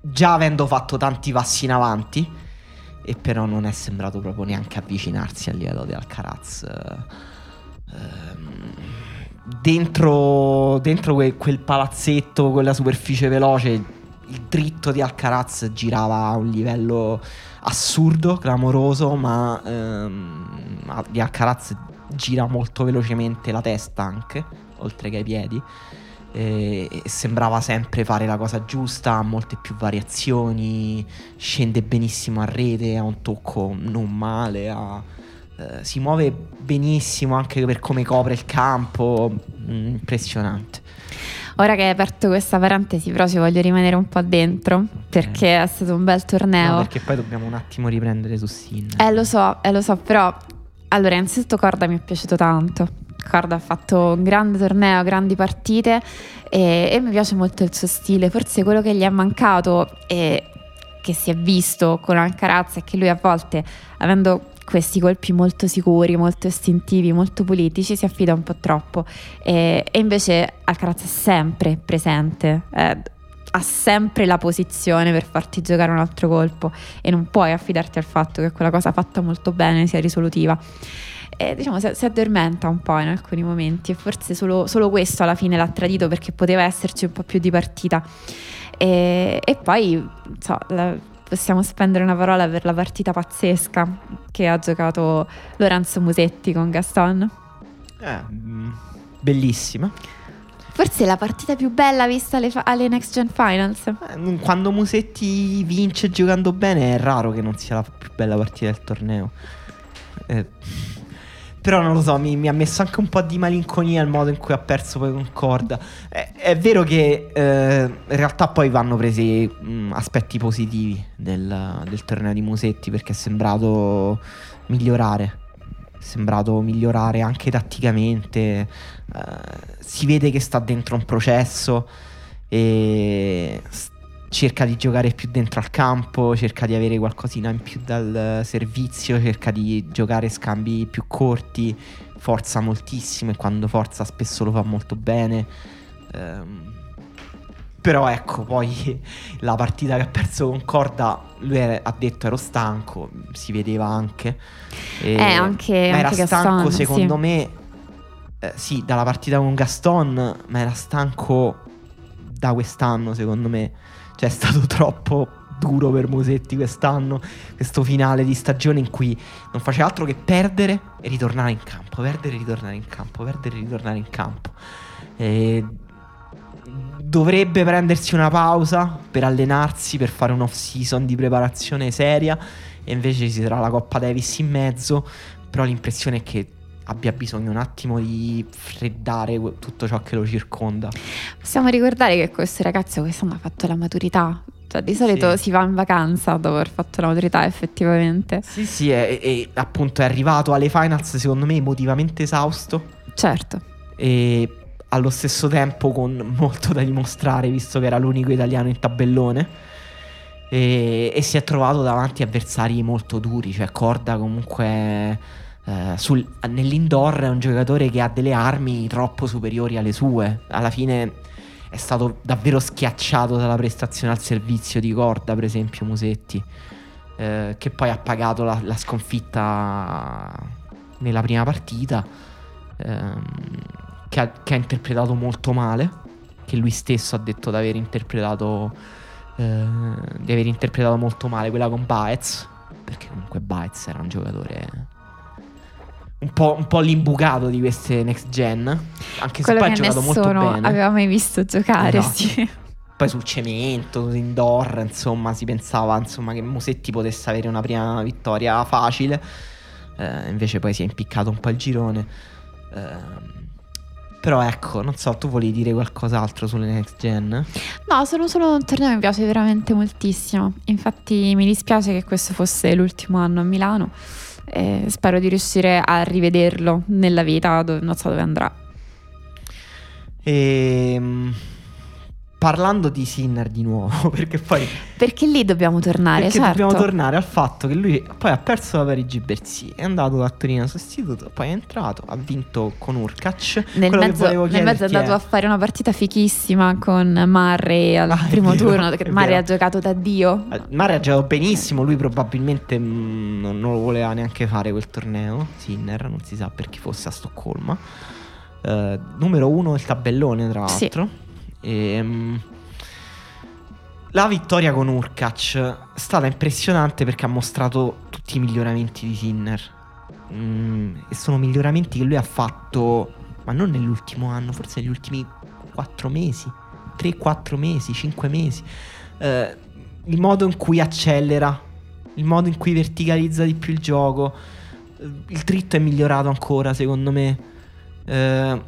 già avendo fatto tanti passi in avanti e però non è sembrato proprio neanche avvicinarsi al livello di Alcaraz. Ehm, dentro dentro que- quel palazzetto, quella superficie veloce, il dritto di Alcaraz girava a un livello assurdo, clamoroso, ma ehm, di Alcaraz gira molto velocemente la testa anche, oltre che i piedi. E e sembrava sempre fare la cosa giusta, ha molte più variazioni, scende benissimo a rete, ha un tocco non male, ha- eh, si muove benissimo anche per come copre il campo, mm, impressionante. Ora che hai aperto questa parentesi, però ci voglio rimanere un po' dentro perché è stato un bel torneo. No, perché poi dobbiamo un attimo riprendere su Sinner. Eh, lo so, eh, lo so, però allora, innanzitutto Corda mi è piaciuto tanto. Corda ha fatto un grande torneo, grandi partite e, e mi piace molto il suo stile. Forse quello che gli è mancato e che si è visto con Alcaraz è che lui a volte, avendo questi colpi molto sicuri, molto istintivi, molto politici, si affida un po' troppo. E, e invece Alcaraz è sempre presente. eh, ha sempre la posizione per farti giocare un altro colpo e non puoi affidarti al fatto che quella cosa fatta molto bene sia risolutiva. E diciamo si, si addormenta un po' in alcuni momenti e forse solo, solo questo alla fine l'ha tradito perché poteva esserci un po' più di partita. E, e poi so, la- possiamo spendere una parola per la partita pazzesca che ha giocato Lorenzo Musetti con Gaston. Eh, bellissima. Forse la partita più bella vista alle, alle Next Gen Finals. Eh, Quando Musetti vince giocando bene è raro che non sia la più bella partita del torneo. Eh, però non lo so, mi, mi ha messo anche un po' di malinconia il modo in cui ha perso poi con Corda. Eh, è vero che eh, in realtà poi vanno presi mh, aspetti positivi del, del torneo di Musetti perché è sembrato migliorare. È sembrato migliorare anche tatticamente. eh, si vede che sta dentro un processo e cerca di giocare più dentro al campo, cerca di avere qualcosina in più dal servizio, cerca di giocare scambi più corti, forza moltissimo e quando forza spesso lo fa molto bene. Ehm, però ecco, poi [LAUGHS] la partita che ha perso con Corda, lui era- ha detto ero stanco, si vedeva anche. E- Eh, anche- ma era anche stanco Gaston, secondo sì. me, eh, sì, dalla partita con Gaston, ma era stanco da quest'anno secondo me. Cioè è stato [LAUGHS] troppo duro per Musetti quest'anno, questo finale di stagione in cui non faceva altro che perdere e ritornare in campo, perdere e ritornare in campo, perdere e ritornare in campo. E dovrebbe prendersi una pausa per allenarsi, per fare un off season di preparazione seria e invece ci sarà la Coppa Davis in mezzo, però l'impressione è che abbia bisogno un attimo di freddare tutto ciò che lo circonda. Possiamo ricordare che questo ragazzo quest'anno ha fatto la maturità. Cioè, di solito Sì. si va in vacanza dopo aver fatto la maturità, effettivamente. Sì, sì, e, e appunto è arrivato alle finals secondo me emotivamente esausto Certo. e allo stesso tempo con molto da dimostrare visto che era l'unico italiano in tabellone e, e si è trovato davanti avversari molto duri, cioè Corda comunque eh, sul, nell'indoor è un giocatore che ha delle armi troppo superiori alle sue, alla fine è stato davvero schiacciato dalla prestazione al servizio di Corda, per esempio Musetti, eh, che poi ha pagato la, la sconfitta nella prima partita, ehm, che, ha, che, ha, interpretato molto male, che lui stesso ha detto di aver interpretato, eh, di aver interpretato molto male quella con Baez, perché comunque Baez era un giocatore un po', un po', l'imbucato di queste next gen. Anche Quello se poi ha giocato molto bene. aveva mai visto giocare, esatto. sì. Poi sul cemento, indoor, insomma, si pensava insomma, che Musetti potesse avere una prima vittoria facile. Eh, invece poi si è impiccato un po' il girone. Eh, però ecco, non so, tu volevi dire qualcos'altro sulle next gen? No, sono solo un torneo che mi piace veramente moltissimo. Infatti mi dispiace che questo fosse l'ultimo anno a Milano e spero di riuscire a rivederlo nella vita, dove, non so dove andrà. Ehm, parlando di Sinner di nuovo, [LAUGHS] perché poi... Perché lì dobbiamo tornare, perché certo. dobbiamo tornare al fatto che lui poi ha perso la Parigi-Bercy, è andato a Torino sostituto, poi è entrato, ha vinto con Urkac. Nel mezzo, nel mezzo è andato è... a fare una partita fichissima con Murray al ah, primo vero, turno, perché Murray ha giocato da Dio. Eh, Murray ha giocato benissimo, lui probabilmente mh, mm, non, non, lo voleva neanche fare quel torneo, Sinner, non si sa perché fosse a Stoccolma. Uh, numero uno il tabellone, tra l'altro. Sì. E, um, la vittoria con Urkac è stata impressionante perché ha mostrato tutti i miglioramenti di Sinner. Mm, e sono miglioramenti che lui ha fatto, ma non nell'ultimo anno, forse negli ultimi 4 mesi, 3-4 mesi, 5 mesi. Eh, il modo in cui accelera, il modo in cui verticalizza di più il gioco. Eh, il dritto è migliorato ancora, secondo me. Eh,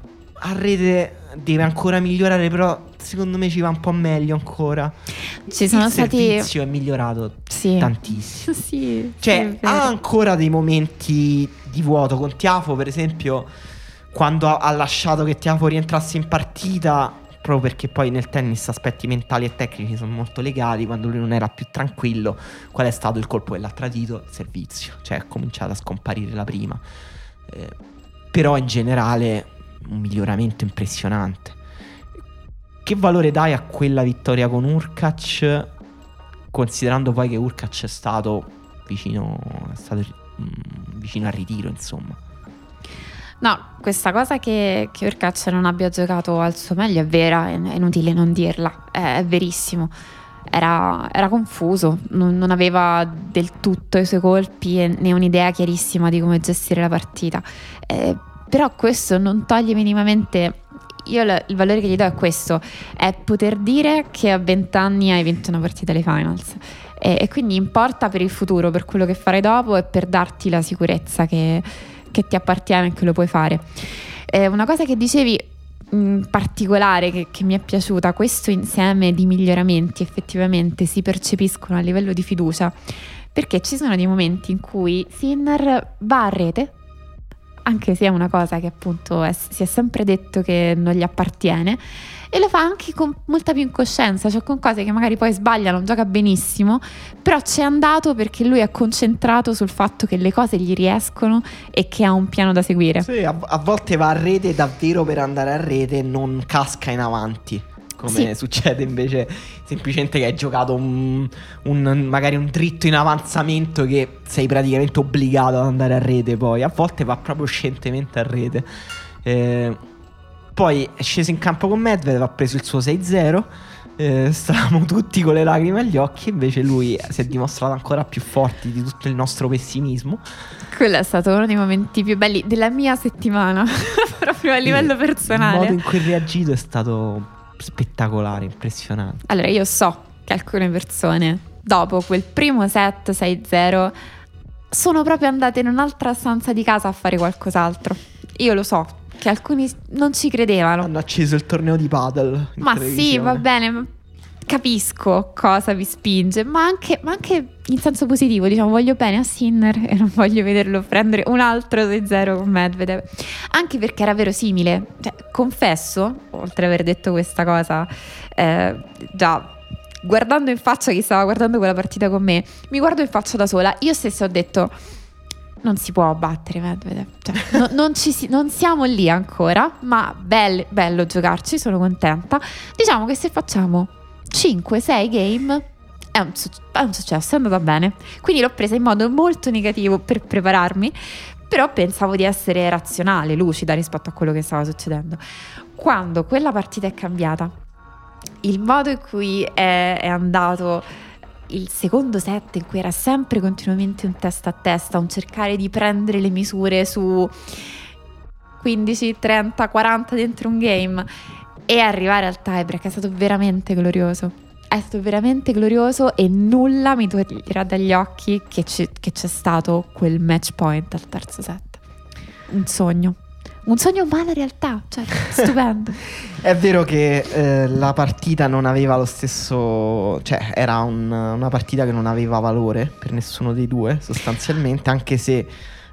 a rete deve ancora migliorare, però secondo me ci va un po' meglio ancora. Ci sono il stati. Servizio è migliorato sì. tantissimo. [LAUGHS] sì, cioè, sì, ha ancora dei momenti di vuoto. Con Tiafo, per esempio, quando ha lasciato che Tiafo rientrasse in partita. Proprio perché poi nel tennis aspetti mentali e tecnici sono molto legati. Quando lui non era più tranquillo, qual è stato il colpo che l'ha tradito? Il servizio, cioè è cominciato a scomparire la prima. Eh, però in generale un miglioramento impressionante. Che valore dai a quella vittoria con Urkac, considerando poi che Urkac è stato vicino, è stato, mh, mm, vicino al ritiro, insomma? No, questa cosa che, che Urkac non abbia giocato al suo meglio è vera, è, è inutile non dirla, è, è verissimo. Era, era, confuso, non, non, aveva del tutto i suoi colpi né un'idea chiarissima di come gestire la partita. Eh, però questo non toglie minimamente io il valore che gli do è questo, è poter dire che a 20 anni hai vinto una partita alle finals e, e, quindi importa per il futuro, per quello che farai dopo e per darti la sicurezza che, che ti appartiene e che lo puoi fare. Eh, una cosa che dicevi in particolare che, che, mi è piaciuta, questo insieme di miglioramenti effettivamente si percepiscono a livello di fiducia, perché ci sono dei momenti in cui Sinner va a rete, anche se è una cosa che appunto è, si è sempre detto che non gli appartiene, e lo fa anche con molta più incoscienza, cioè con cose che magari poi sbaglia, non gioca benissimo, però c'è andato perché lui è concentrato sul fatto che le cose gli riescono e che ha un piano da seguire. Sì, a, a volte va a rete davvero per andare a rete e non casca in avanti come sì. succede invece semplicemente che hai giocato un, un, magari un dritto in avanzamento che sei praticamente obbligato ad andare a rete poi, a volte va proprio scientemente a rete. Eh, poi è sceso in campo con Medvedev, ha preso il suo 6-0. Eh, stavamo [LAUGHS] tutti con le lacrime agli occhi, invece lui si è dimostrato ancora più forte di tutto il nostro pessimismo. Quello è stato uno dei momenti più belli della mia settimana, [LAUGHS] proprio a livello personale. Il modo in cui ha reagito è stato spettacolare, impressionante. Allora, io so che alcune persone, dopo quel primo set 6-0, sono proprio andate in un'altra stanza di casa a fare qualcos'altro. Io lo so, che alcuni non ci credevano. Hanno acceso il torneo di paddle. Ma sì, va bene, capisco cosa vi spinge, ma anche, ma anche, in senso positivo, diciamo, voglio bene a Sinner e non voglio vederlo prendere un altro 6-0 con Medvedev, anche perché era verosimile. Cioè, confesso, oltre ad aver detto questa cosa, eh, già guardando in faccia chi stava guardando quella partita con me, mi guardo in faccia da sola, io stessa ho detto non si può battere Medvedev, cioè, [LAUGHS] no, non, si, non, siamo lì ancora, ma bello, bello giocarci, sono contenta. Diciamo che se facciamo 5-6 game è un, è un, successo, è andata bene. Quindi l'ho presa in modo molto negativo per prepararmi, però pensavo di essere razionale, lucida rispetto a quello che stava succedendo. Quando quella partita è cambiata, il modo in cui è, è andato il secondo set in cui era sempre continuamente un testa a testa, un cercare di prendere le misure su 15, 30, 40 dentro un game e arrivare al tiebreak è stato veramente glorioso. È stato veramente glorioso e nulla mi toglierà dagli occhi che, che c'è stato quel match point al terzo set. Un sogno un sogno ma la realtà, cioè [LAUGHS] stupendo. È vero che eh, la partita non aveva lo stesso, cioè era un, una partita che non aveva valore per nessuno dei due sostanzialmente, anche se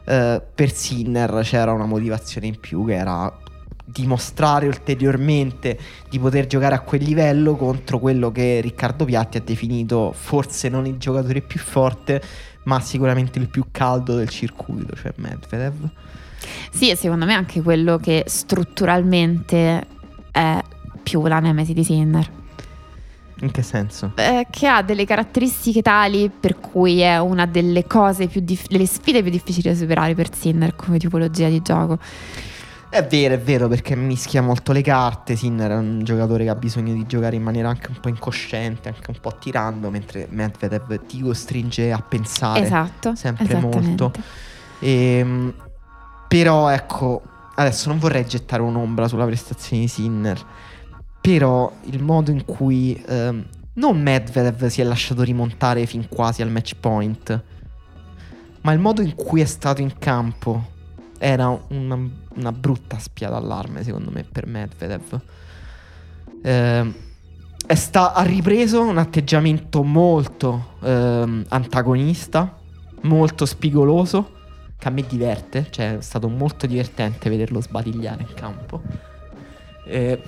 eh, per Sinner c'era una motivazione in più che era dimostrare ulteriormente di poter giocare a quel livello contro quello che Riccardo Piatti ha definito forse non il giocatore più forte, ma sicuramente il più caldo del circuito, cioè Medvedev. Sì, e secondo me anche quello che strutturalmente è più la nemesi di Sinner. In che senso? Eh, che ha delle caratteristiche tali per cui è una delle cose più dif- delle sfide più difficili da superare per Sinner come tipologia di gioco. È vero, è vero, perché mischia molto le carte. Sinner è un giocatore che ha bisogno di giocare in maniera anche un po' incosciente, anche un po' tirando, mentre Medvedev ti costringe a pensare esatto, sempre molto. E, ehm, però ecco, adesso non vorrei gettare un'ombra sulla prestazione di Sinner, però il modo in cui ehm, non Medvedev si è lasciato rimontare fin quasi al match point, ma il modo in cui è stato in campo era una, una brutta spia d'allarme secondo me per Medvedev. Eh, sta, ha ripreso un atteggiamento molto eh, antagonista, molto spigoloso che a me diverte, cioè è stato molto divertente vederlo sbadigliare in campo. Eh,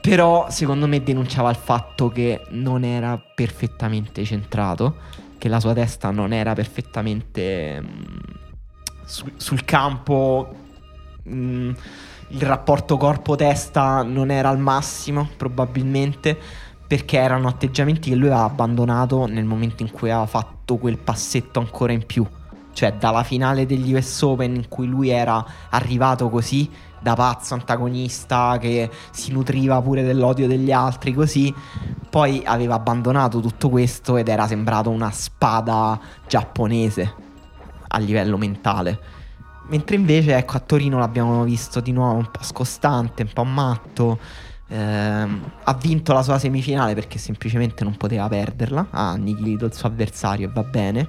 però secondo me denunciava il fatto che non era perfettamente centrato, che la sua testa non era perfettamente mh, mm, su, sul campo, mh, mm, il rapporto corpo-testa non era al massimo probabilmente perché erano atteggiamenti che lui aveva abbandonato nel momento in cui aveva fatto quel passetto ancora in più. Cioè dalla finale degli US Open in cui lui era arrivato così da pazzo antagonista che si nutriva pure dell'odio degli altri così poi aveva abbandonato tutto questo ed era sembrato una spada giapponese a livello mentale mentre invece ecco a Torino l'abbiamo visto di nuovo un po' scostante un po' matto ehm, ha vinto la sua semifinale perché semplicemente non poteva perderla ha annichilito il suo avversario e va bene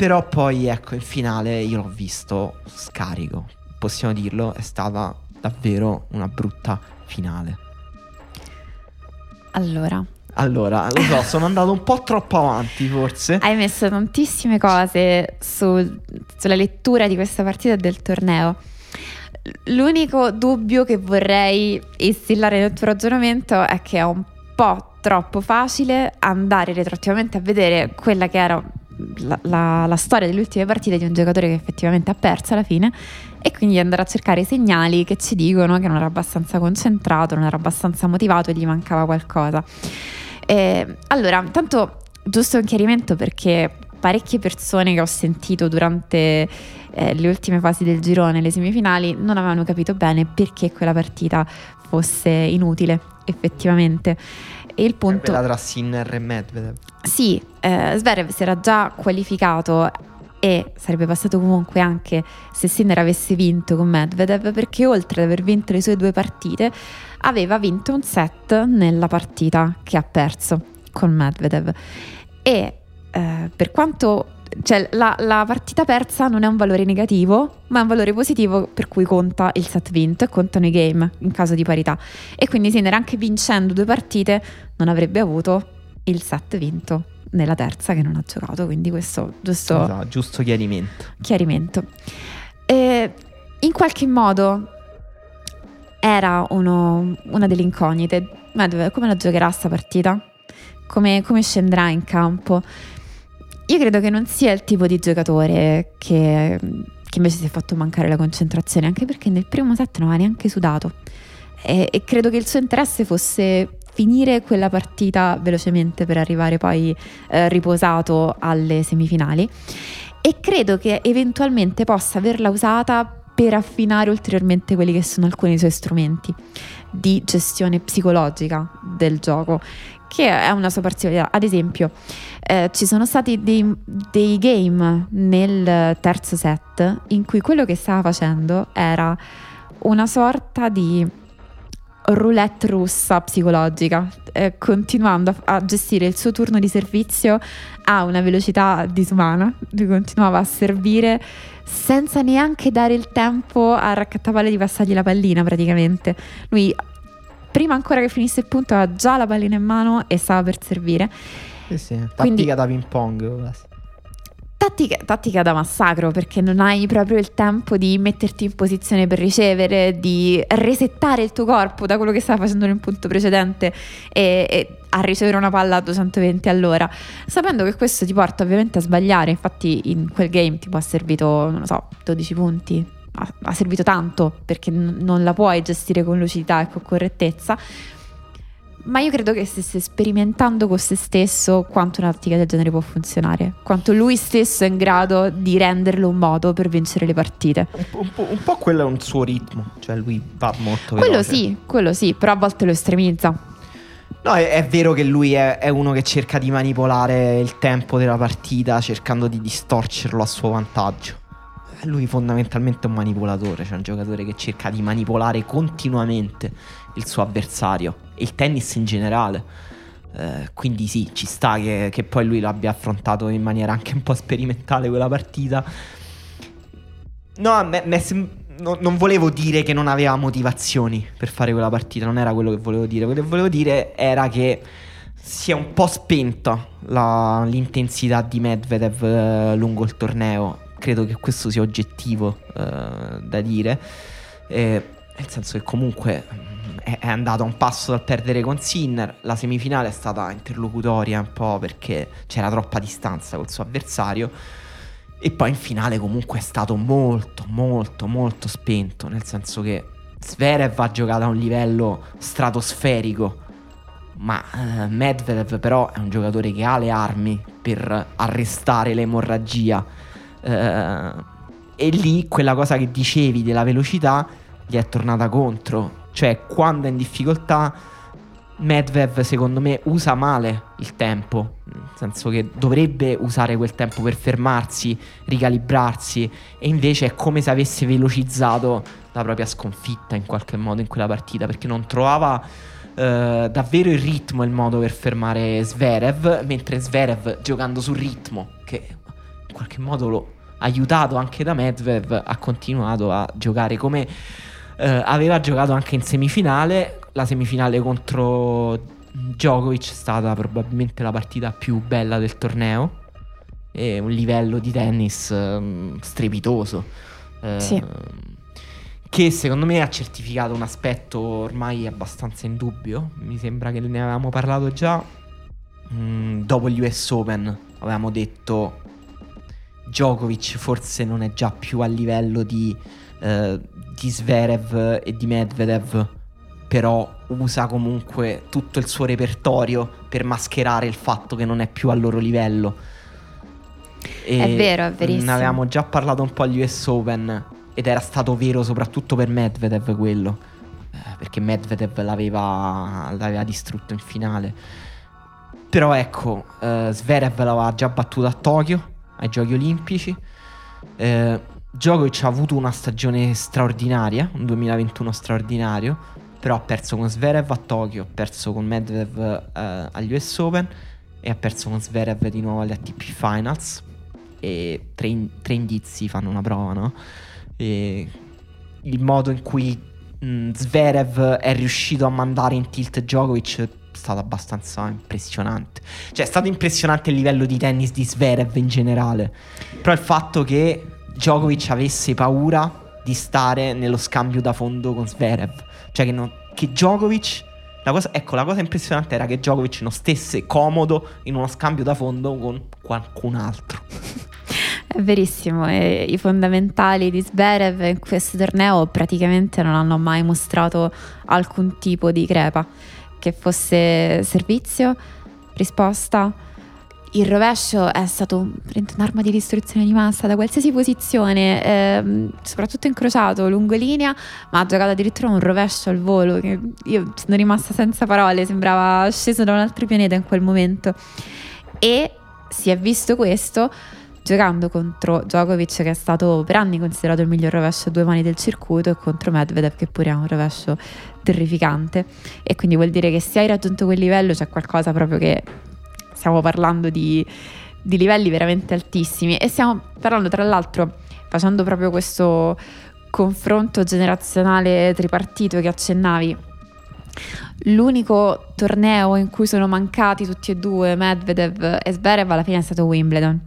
però poi, ecco, in finale io l'ho visto scarico. Possiamo dirlo, è stata davvero una brutta finale. Allora. Allora, lo so, sono andato un po' troppo avanti forse. Hai messo tantissime cose su, sulla lettura di questa partita del torneo. L'unico dubbio che vorrei instillare nel tuo ragionamento è che è un po' troppo facile andare retroattivamente a vedere quella che era la, la, la, storia delle ultime partite di un giocatore che effettivamente ha perso alla fine e quindi andare a cercare i segnali che ci dicono che non era abbastanza concentrato, non era abbastanza motivato e gli mancava qualcosa. E, allora, intanto giusto un chiarimento perché parecchie persone che ho sentito durante eh, le ultime fasi del girone, le semifinali, non avevano capito bene perché quella partita fosse inutile effettivamente. E il punto... Quella tra Sinner e Medvedev. Sì, eh, Zverev si era già qualificato e sarebbe passato comunque anche se Sinner avesse vinto con Medvedev perché oltre ad aver vinto le sue due partite aveva vinto un set nella partita che ha perso con Medvedev e eh, per quanto cioè, la, la, partita persa non è un valore negativo, ma è un valore positivo per cui conta il set vinto e contano i game in caso di parità. E quindi Sinner anche vincendo due partite non avrebbe avuto il set vinto nella terza che non ha giocato, quindi questo giusto, esatto, giusto chiarimento. chiarimento. E in qualche modo era uno, una delle incognite. Medvedev come la giocherà sta partita? come, come scendrà in campo. Io credo che non sia il tipo di giocatore che, che, invece si è fatto mancare la concentrazione, anche perché nel primo set non ha neanche sudato. E, e credo che il suo interesse fosse finire quella partita velocemente per arrivare poi eh, riposato alle semifinali. E credo che eventualmente possa averla usata per affinare ulteriormente quelli che sono alcuni suoi strumenti di gestione psicologica del gioco, che è una sua particolarità. Ad esempio, eh, ci sono stati dei, dei, game nel terzo set in cui quello che stava facendo era una sorta di roulette russa psicologica, eh, continuando a, a, gestire il suo turno di servizio a una velocità disumana. Lui continuava a servire senza neanche dare il tempo a raccattavalle di passargli la pallina praticamente. Lui prima ancora che finisse il punto aveva già la pallina in mano e stava per servire. Sì, sì, tattica Quindi, da ping pong. Tattica, tattica, da massacro perché non hai proprio il tempo di metterti in posizione per ricevere, di resettare il tuo corpo da quello che stava facendo nel punto precedente e, e, a ricevere una palla a 220 all'ora, sapendo che questo ti porta ovviamente a sbagliare. Infatti, in quel game tipo ha servito, non lo so, 12 punti, ha, ha servito tanto perché n- non la puoi gestire con lucidità e con correttezza. Ma io credo che stesse sperimentando con se stesso quanto una tattica del genere può funzionare, quanto lui stesso è in grado di renderlo un modo per vincere le partite. Un po', un po', un po quello è un suo ritmo, cioè lui va molto veloce. Quello sì, quello sì, però a volte lo estremizza. No, è, è vero che lui è, è, uno che cerca di manipolare il tempo della partita cercando di distorcerlo a suo vantaggio lui fondamentalmente è un manipolatore, cioè un giocatore che cerca di manipolare continuamente il suo avversario e il tennis in generale. Eh, quindi sì, ci sta che, che, poi lui l'abbia affrontato in maniera anche un po' sperimentale quella partita. No, me, me sem- no, non volevo dire che non aveva motivazioni per fare quella partita, non era quello che volevo dire. Quello che volevo dire era che si è un po' spenta la, l'intensità di Medvedev eh, lungo il torneo credo che questo sia oggettivo uh, da dire. Eh, nel senso che comunque mm, è, è andato a un passo dal perdere con Sinner. La semifinale è stata interlocutoria un po' perché c'era troppa distanza col suo avversario. E poi in finale comunque è stato molto, molto, molto spento. Nel senso che Zverev ha giocato a un livello stratosferico. Ma uh, Medvedev però è un giocatore che ha le armi per arrestare l'emorragia eh, e lì quella cosa che dicevi della velocità gli è tornata contro. Cioè, quando è in difficoltà, Medvedev secondo me usa male il tempo. Nel senso che dovrebbe usare quel tempo per fermarsi, ricalibrarsi. E invece è come se avesse velocizzato la propria sconfitta in qualche modo in quella partita. Perché non trovava eh, davvero il ritmo e il modo per fermare Zverev. Mentre Zverev giocando sul ritmo, che in qualche modo lo aiutato anche da Medvedev ha continuato a giocare come eh, aveva giocato anche in semifinale. La semifinale contro Djokovic è stata probabilmente la partita più bella del torneo. E un livello di tennis um, strepitoso eh, sì. che secondo me ha certificato un aspetto ormai abbastanza indubbio mi sembra che ne avevamo parlato già mm, dopo gli US Open avevamo detto Djokovic forse non è già più a livello di, eh, di Zverev e di Medvedev, però usa comunque tutto il suo repertorio per mascherare il fatto che non è più al loro livello. E è vero, è verissimo. Ne avevamo già parlato un po' agli US Open ed era stato vero soprattutto per Medvedev quello, eh, perché Medvedev l'aveva, l'aveva distrutto in finale. Però ecco, uh, Zverev l'aveva già battuto a Tokyo ai Giochi Olimpici. Eh, Djokovic ha avuto una stagione straordinaria, un 2021 straordinario, però ha perso con Zverev a Tokyo, ha perso con Medvedev eh, agli US Open e ha perso con Zverev di nuovo alle ATP Finals. E tre, in- tre indizi fanno una prova, no? E il modo in cui mh, Zverev è riuscito a mandare in tilt Djokovic stato abbastanza impressionante. Cioè, è stato impressionante il livello di tennis di Zverev in generale. Però il fatto che Djokovic avesse paura di stare nello scambio da fondo con Zverev. Cioè, che, non, che Djokovic La cosa, ecco, la cosa impressionante era che Djokovic non stesse comodo in uno scambio da fondo con qualcun altro. [LAUGHS] È verissimo, e i fondamentali di Zverev in questo torneo praticamente non hanno mai mostrato alcun tipo di crepa, che fosse servizio, risposta. Il rovescio è stato un'arma di distruzione di massa da qualsiasi posizione, ehm, soprattutto incrociato, lungolinea, ma ha giocato addirittura un rovescio al volo che io sono rimasta senza parole, sembrava sceso da un altro pianeta in quel momento. E si è visto questo giocando contro Djokovic che è stato per anni considerato il miglior rovescio a due mani del circuito e contro Medvedev che pure ha un rovescio terrificante. E quindi vuol dire che se hai raggiunto quel livello c'è qualcosa proprio che stiamo parlando di, di livelli veramente altissimi. E stiamo parlando tra l'altro facendo proprio questo confronto generazionale tripartito che accennavi. L'unico torneo in cui sono mancati tutti e due, Medvedev e Zverev, alla fine è stato Wimbledon.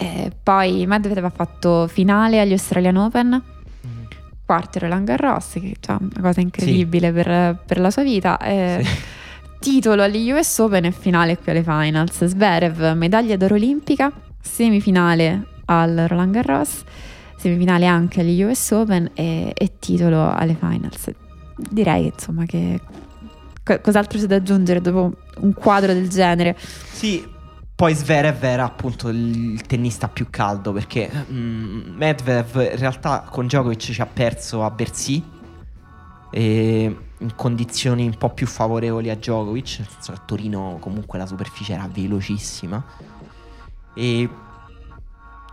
Eh, poi Medvedev ha fatto finale agli Australian Open, mm. quarto Roland Garros, che è una cosa incredibile sì. per, per, la sua vita. Eh, sì. Titolo agli US Open e finale qui alle Finals. Zverev, medaglia d'oro olimpica, semifinale al Roland Garros, semifinale anche agli US Open e, e titolo alle Finals. Direi insomma che cos'altro c'è da aggiungere dopo un quadro del genere? Sì, poi Zverev era appunto il tennista più caldo perché mm, Medvedev in realtà con Djokovic ci ha perso a Bercy in condizioni un po' più favorevoli a Djokovic, nel senso che a Torino comunque la superficie era velocissima. E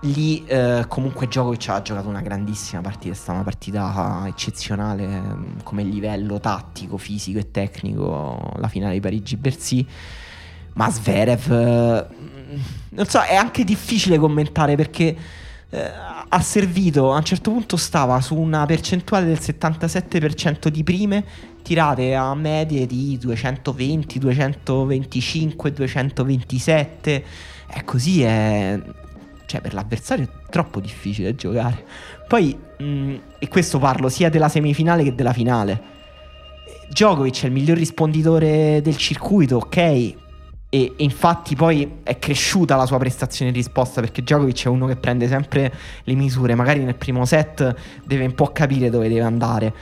lì eh, comunque Djokovic ha giocato una grandissima partita, è stata una partita eccezionale mm, come livello tattico, fisico e tecnico la finale di Parigi-Bercy ma Zverev, eh, non so, è anche difficile commentare perché eh, ha servito, a un certo punto stava su una percentuale del 77% di prime tirate a medie di 220, 225, 227. E così è... Cioè, per l'avversario è troppo difficile giocare. Poi, mh, mm, e questo parlo sia della semifinale che della finale. Djokovic è il miglior risponditore del circuito, ok, e, infatti poi è cresciuta la sua prestazione di risposta perché Djokovic è uno che prende sempre le misure, magari nel primo set deve un po' capire dove deve andare,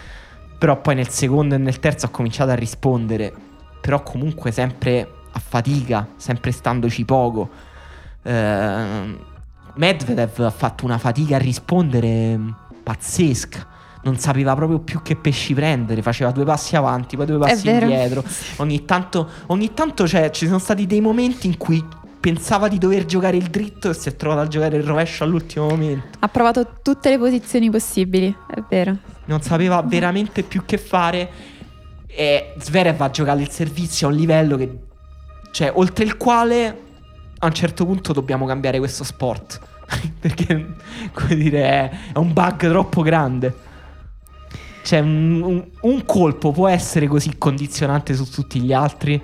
però poi nel secondo e nel terzo ha cominciato a rispondere, però comunque sempre a fatica, sempre standoci poco. Eh, Medvedev ha fatto una fatica a rispondere pazzesca non sapeva proprio più che pesci prendere, faceva due passi avanti, poi due passi indietro. Ogni tanto, ogni tanto cioè, ci sono stati dei momenti in cui pensava di dover giocare il dritto e si è trovato a giocare il rovescio all'ultimo momento. Ha provato tutte le posizioni possibili, è vero. Non sapeva veramente più che fare e Zverev ha giocato il servizio a un livello che cioè oltre il quale a un certo punto dobbiamo cambiare questo sport [LAUGHS] perché come dire è un bug troppo grande. Cioè, un, un, un colpo può essere così condizionante su tutti gli altri?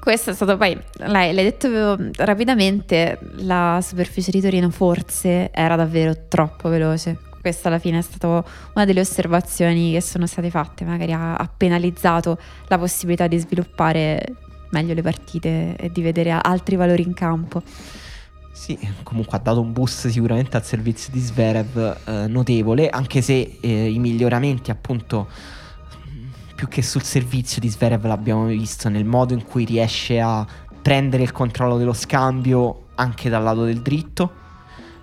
Questo è stato poi, l'hai, l'hai detto rapidamente, la superficie di Torino forse era davvero troppo veloce. Questa alla fine è stata una delle osservazioni che sono state fatte, magari ha, ha penalizzato la possibilità di sviluppare meglio le partite e di vedere altri valori in campo. Sì, comunque ha dato un boost sicuramente al servizio di Sverev eh, notevole, anche se eh, i miglioramenti appunto più che sul servizio di Sverev l'abbiamo visto nel modo in cui riesce a prendere il controllo dello scambio anche dal lato del dritto.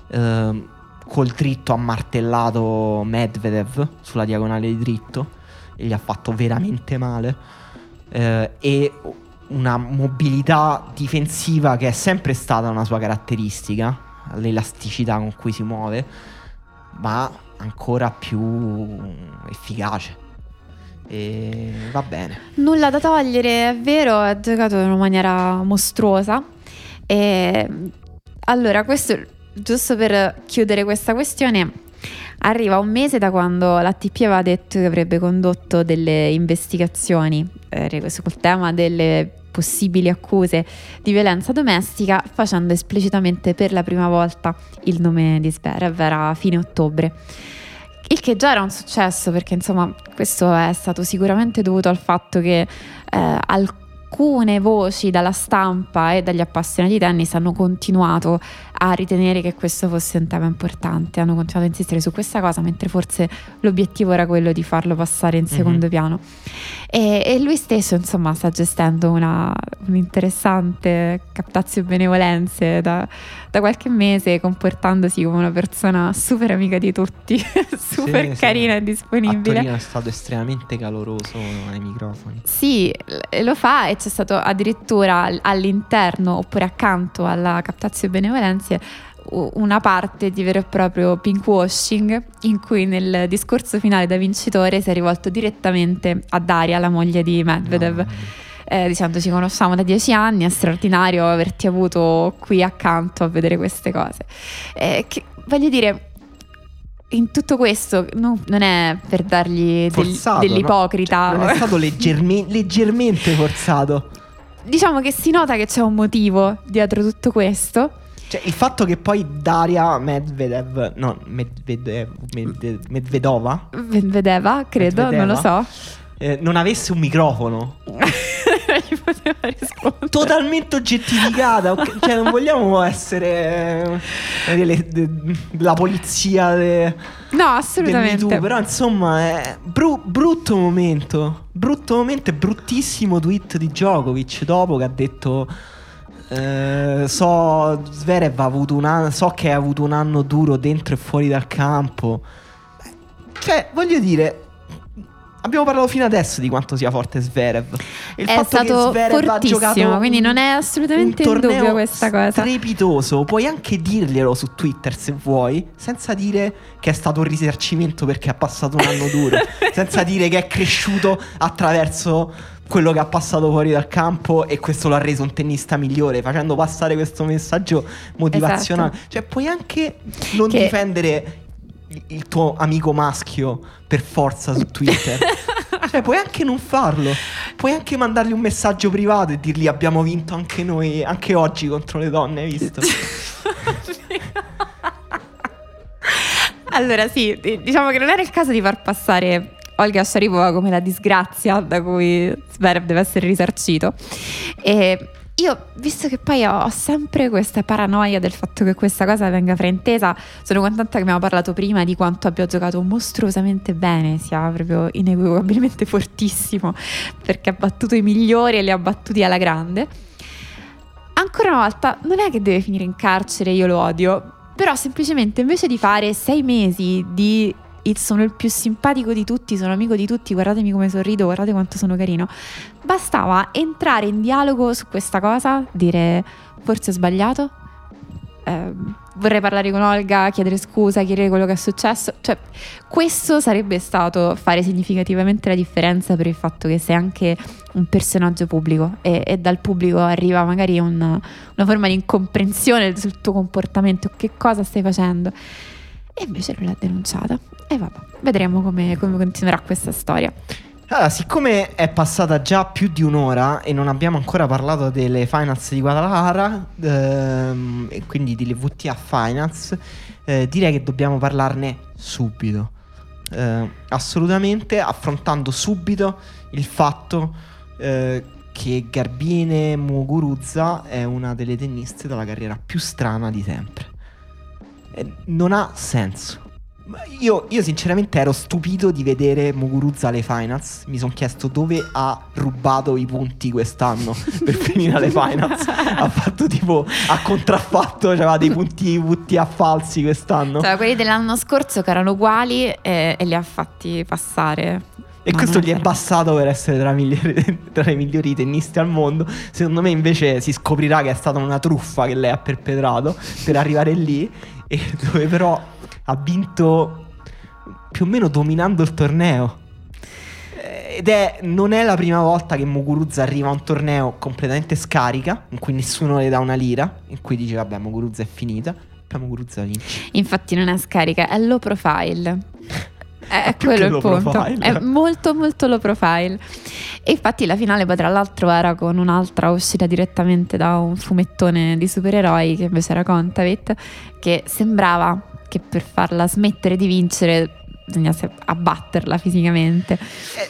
Eh, col dritto ha martellato Medvedev sulla diagonale di dritto e gli ha fatto veramente male. Eh, e una mobilità difensiva che è sempre stata una sua caratteristica, l'elasticità con cui si muove, ma ancora più efficace. E va bene. Nulla da togliere, è vero, ha giocato in una maniera mostruosa. E allora, questo giusto per chiudere questa questione, arriva un mese da quando l'ATP aveva detto che avrebbe condotto delle investigazioni eh, sul tema delle possibili accuse di violenza domestica, facendo esplicitamente per la prima volta il nome di Zverev, era fine ottobre. il che già era un successo perché insomma questo è stato sicuramente dovuto al fatto che eh, alcune voci dalla stampa e dagli appassionati di tennis hanno continuato a ritenere che questo fosse un tema importante, hanno continuato a insistere su questa cosa mentre forse l'obiettivo era quello di farlo passare in secondo mm-hmm. piano. E, e, lui stesso insomma sta gestendo una, un'interessante captazio benevolenze da, da, qualche mese comportandosi come una persona super amica di tutti, [LAUGHS] super sì, carina sì. e disponibile. A Torino è stato estremamente caloroso ai microfoni. Sì, lo fa e c'è stato addirittura all'interno oppure accanto alla captazio benevolenze una parte di vero e proprio pinkwashing in cui nel discorso finale da vincitore si è rivolto direttamente a Daria, la moglie di Medvedev. No. Eh, dicendo ci conosciamo da dieci anni, è straordinario averti avuto qui accanto a vedere queste cose. Eh, che, voglio dire, in tutto questo no, non è per dargli forzato, del, dell'ipocrita. No? Cioè, non è stato leggerme, leggermente forzato. Diciamo che si nota che c'è un motivo dietro tutto questo cioè, il fatto che poi Daria Medvedev, no, Medvedev, Medvedev Medvedova, Medvedeva, credo, Medvedeva, non lo so. Eh, non avesse un microfono. [LAUGHS] Gli poteva rispondere. Totalmente oggettificata. cioè, non vogliamo essere eh, le, de, la polizia de, No, assolutamente. Tu, però, insomma, è bru- brutto momento. Brutto momento e bruttissimo tweet di Djokovic dopo che ha detto eh, so, Zverev ha avuto un anno, so che ha avuto un anno duro dentro e fuori dal campo. Cioè, voglio dire, Abbiamo parlato fino adesso di quanto sia forte Zverev. Il è fatto che Zverev ha giocato quindi non è assolutamente in dubbio questa cosa. Strepitoso, puoi anche dirglielo su Twitter se vuoi, senza dire che è stato un risarcimento perché ha passato un anno duro, [LAUGHS] senza dire che è cresciuto attraverso quello che ha passato fuori dal campo e questo l'ha reso un tennista migliore, facendo passare questo messaggio motivazionale. Esatto. Cioè, puoi anche non che... difendere il tuo amico maschio per forza su Twitter. [LAUGHS] cioè, puoi anche non farlo. Puoi anche mandargli un messaggio privato e dirgli abbiamo vinto anche noi, anche oggi contro le donne, hai visto? [LAUGHS] allora, sì, diciamo che non era il caso di far passare Olga Sharipova come la disgrazia da cui Zverev deve essere risarcito. E io, visto che poi ho sempre questa paranoia del fatto che questa cosa venga fraintesa, sono contenta che abbiamo parlato prima di quanto abbia giocato mostruosamente bene, sia proprio inequivocabilmente [LAUGHS] fortissimo, perché ha battuto i migliori e li ha battuti alla grande. Ancora una volta, non è che deve finire in carcere, io lo odio, però semplicemente invece di fare sei mesi di sono il più simpatico di tutti, sono amico di tutti, guardatemi come sorrido, guardate quanto sono carino. Bastava entrare in dialogo su questa cosa, dire forse ho sbagliato, eh, vorrei parlare con Olga, chiedere scusa, chiedere quello che è successo. Cioè, questo sarebbe stato fare significativamente la differenza per il fatto che sei anche un personaggio pubblico e, e dal pubblico arriva magari una, una forma di incomprensione sul tuo comportamento, che cosa stai facendo. E invece lui l'ha denunciata. E vabbè, vedremo come, come continuerà questa storia. Allora, siccome è passata già più di un'ora e non abbiamo ancora parlato delle finals di Guadalajara, ehm, e quindi delle VTA Finals, eh, direi che dobbiamo parlarne subito. Eh, assolutamente, affrontando subito il fatto eh, che Garbine Muguruza è una delle tenniste dalla carriera più strana di sempre. Non ha senso. Io, io, sinceramente ero stupito di vedere Muguruza alle finals. Mi sono chiesto dove ha rubato i punti quest'anno [LAUGHS] per finire alle finals. ha fatto tipo, ha contraffatto, aveva dei punti a falsi quest'anno. Cioè, quelli dell'anno scorso che erano uguali e, e li ha fatti passare. E Ma questo gli è bastato per essere tra, migliori, [LAUGHS] tra, i migliori tennisti al mondo. Secondo me invece si scoprirà che è stata una truffa che lei ha perpetrato per arrivare lì. E dove però ha vinto più o meno dominando il torneo. Ed è, non è la prima volta che Muguruza arriva a un torneo completamente scarica, in cui nessuno le dà una lira, in cui dice vabbè Muguruza è finita, poi Muguruza vince. Infatti non è scarica, è low profile. [LAUGHS] È quello il punto. Profile. È molto molto low profile. E infatti la finale poi tra l'altro era con un'altra uscita direttamente da un fumettone di supereroi che invece era Contavit, che sembrava che per farla smettere di vincere bisognasse abbatterla fisicamente.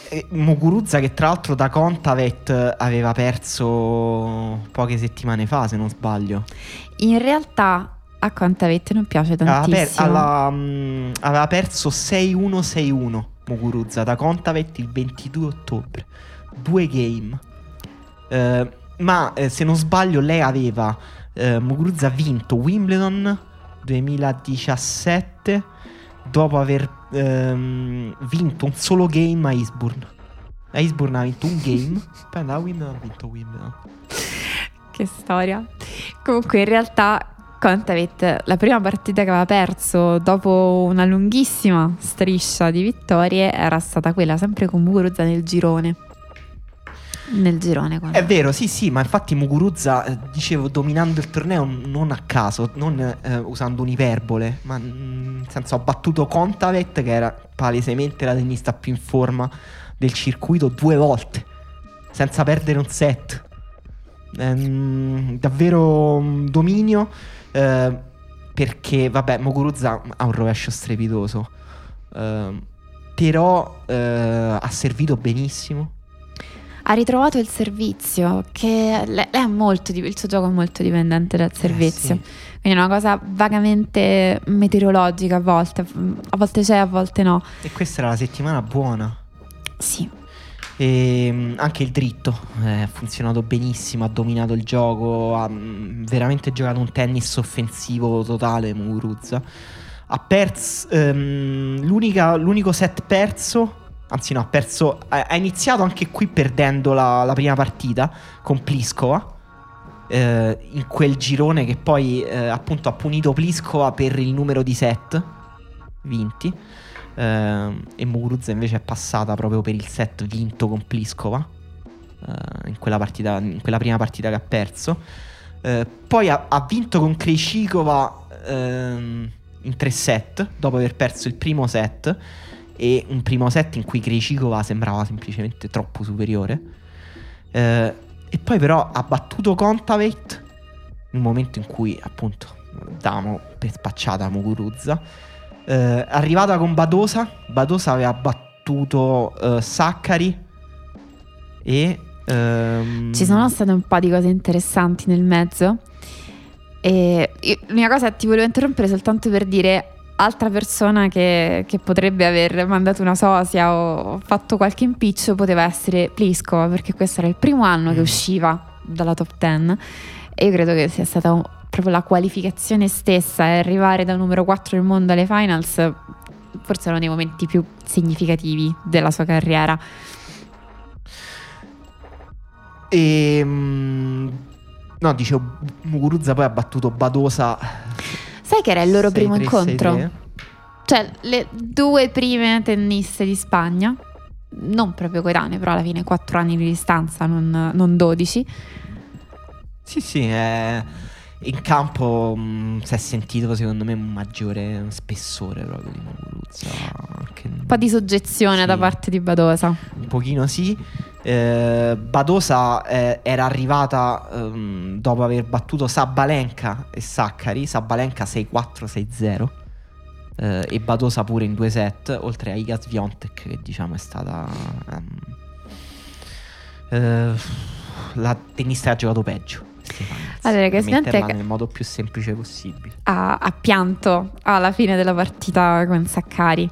Eh, eh, Muguruza che tra l'altro da Contavet aveva perso poche settimane fa, se non sbaglio. In realtà a Contavet non piace tantissimo. Aveva, per- alla, mm, aveva perso 6-1-6-1 Muguruza da Contavet il 22 ottobre. Due game. Eh, ma eh, se non sbaglio lei aveva... eh, Muguruza vinto Wimbledon 2017 dopo aver ehm, vinto un solo game a Eastbourne. A Eastbourne ha vinto un game, [LAUGHS] poi andava a Wimbledon ha vinto Wimbledon. Che storia. Comunque in realtà Contavet la prima partita che aveva perso dopo una lunghissima striscia di vittorie era stata quella sempre con Muguruza nel girone. Nel girone. quando- È vero, sì, sì, ma infatti Muguruza, eh, dicevo, dominando il torneo non a caso, non eh, usando un'iperbole, ma mm, nel senso ha battuto Contavet, che era palesemente la tennista più in forma del circuito, due volte, senza perdere un set. Ehm, davvero un dominio, eh, perché, vabbè, Muguruza ha un rovescio strepitoso, ehm, però eh, ha servito benissimo. Ha ritrovato il servizio, che lei è molto, il suo gioco è molto dipendente dal servizio. Eh, sì. Quindi è una cosa vagamente meteorologica a volte, a volte c'è, a volte no. E questa era la settimana buona. Sì, E mm, anche il dritto eh, ha funzionato benissimo, ha dominato il gioco, ha mm, veramente giocato un tennis offensivo totale Muguruza. Ha perso ehm, l'unico set perso, anzi no, ha perso, ha iniziato anche qui perdendo la, la prima partita con Pliskova. eh, in quel girone che poi eh, appunto ha punito Pliskova per il numero di set vinti. Ehm, e Muguruza invece è passata proprio per il set vinto con Pliskova eh, in, quella partita, in quella prima partita che ha perso. Eh, poi ha, ha vinto con Krejcikova ehm, in tre set dopo aver perso il primo set e un primo set in cui Krejcikova sembrava semplicemente troppo superiore. Eh, e poi però ha battuto Contavet in un momento in cui appunto davamo per spacciata Muguruza. Eh, arrivata con Badosa, Badosa aveva battuto eh, Saccari e... ehm, ci sono state un po' di cose interessanti nel mezzo. E io- l'unica cosa ti volevo interrompere soltanto per dire altra persona che, che potrebbe aver mandato una sosia o fatto qualche impiccio poteva essere Pliskova perché questo era il primo anno che Mm. usciva dalla top 10 e io credo che sia stata un- proprio la qualificazione stessa e arrivare da numero 4 del mondo alle finals forse uno dei momenti più significativi della sua carriera E... mm, no, dicevo, Muguruza poi ha battuto Badosa. sai che era il loro 6-3, primo incontro? 6-3. Cioè, le due prime tenniste di Spagna, non proprio coetanee, però alla fine 4 anni di distanza, non, non 12. Sì, sì, è- in campo mh, si è sentito secondo me un maggiore spessore proprio di Muguruza. Anche Un po' di soggezione Sì. da parte di Badosa. Un pochino sì. Eh, Badosa eh, era arrivata ehm, dopo aver battuto Sabalenka e Saccari. Sabalenka 6-4-6-0. eh, e Badosa pure in due set. Oltre a Iga Swiatek, che diciamo è stata. ehm, eh, la tennista che ha giocato peggio. Stefanez, Allora, Swiatek- nel modo più semplice possibile. Ha, ha pianto alla fine della partita con Saccari.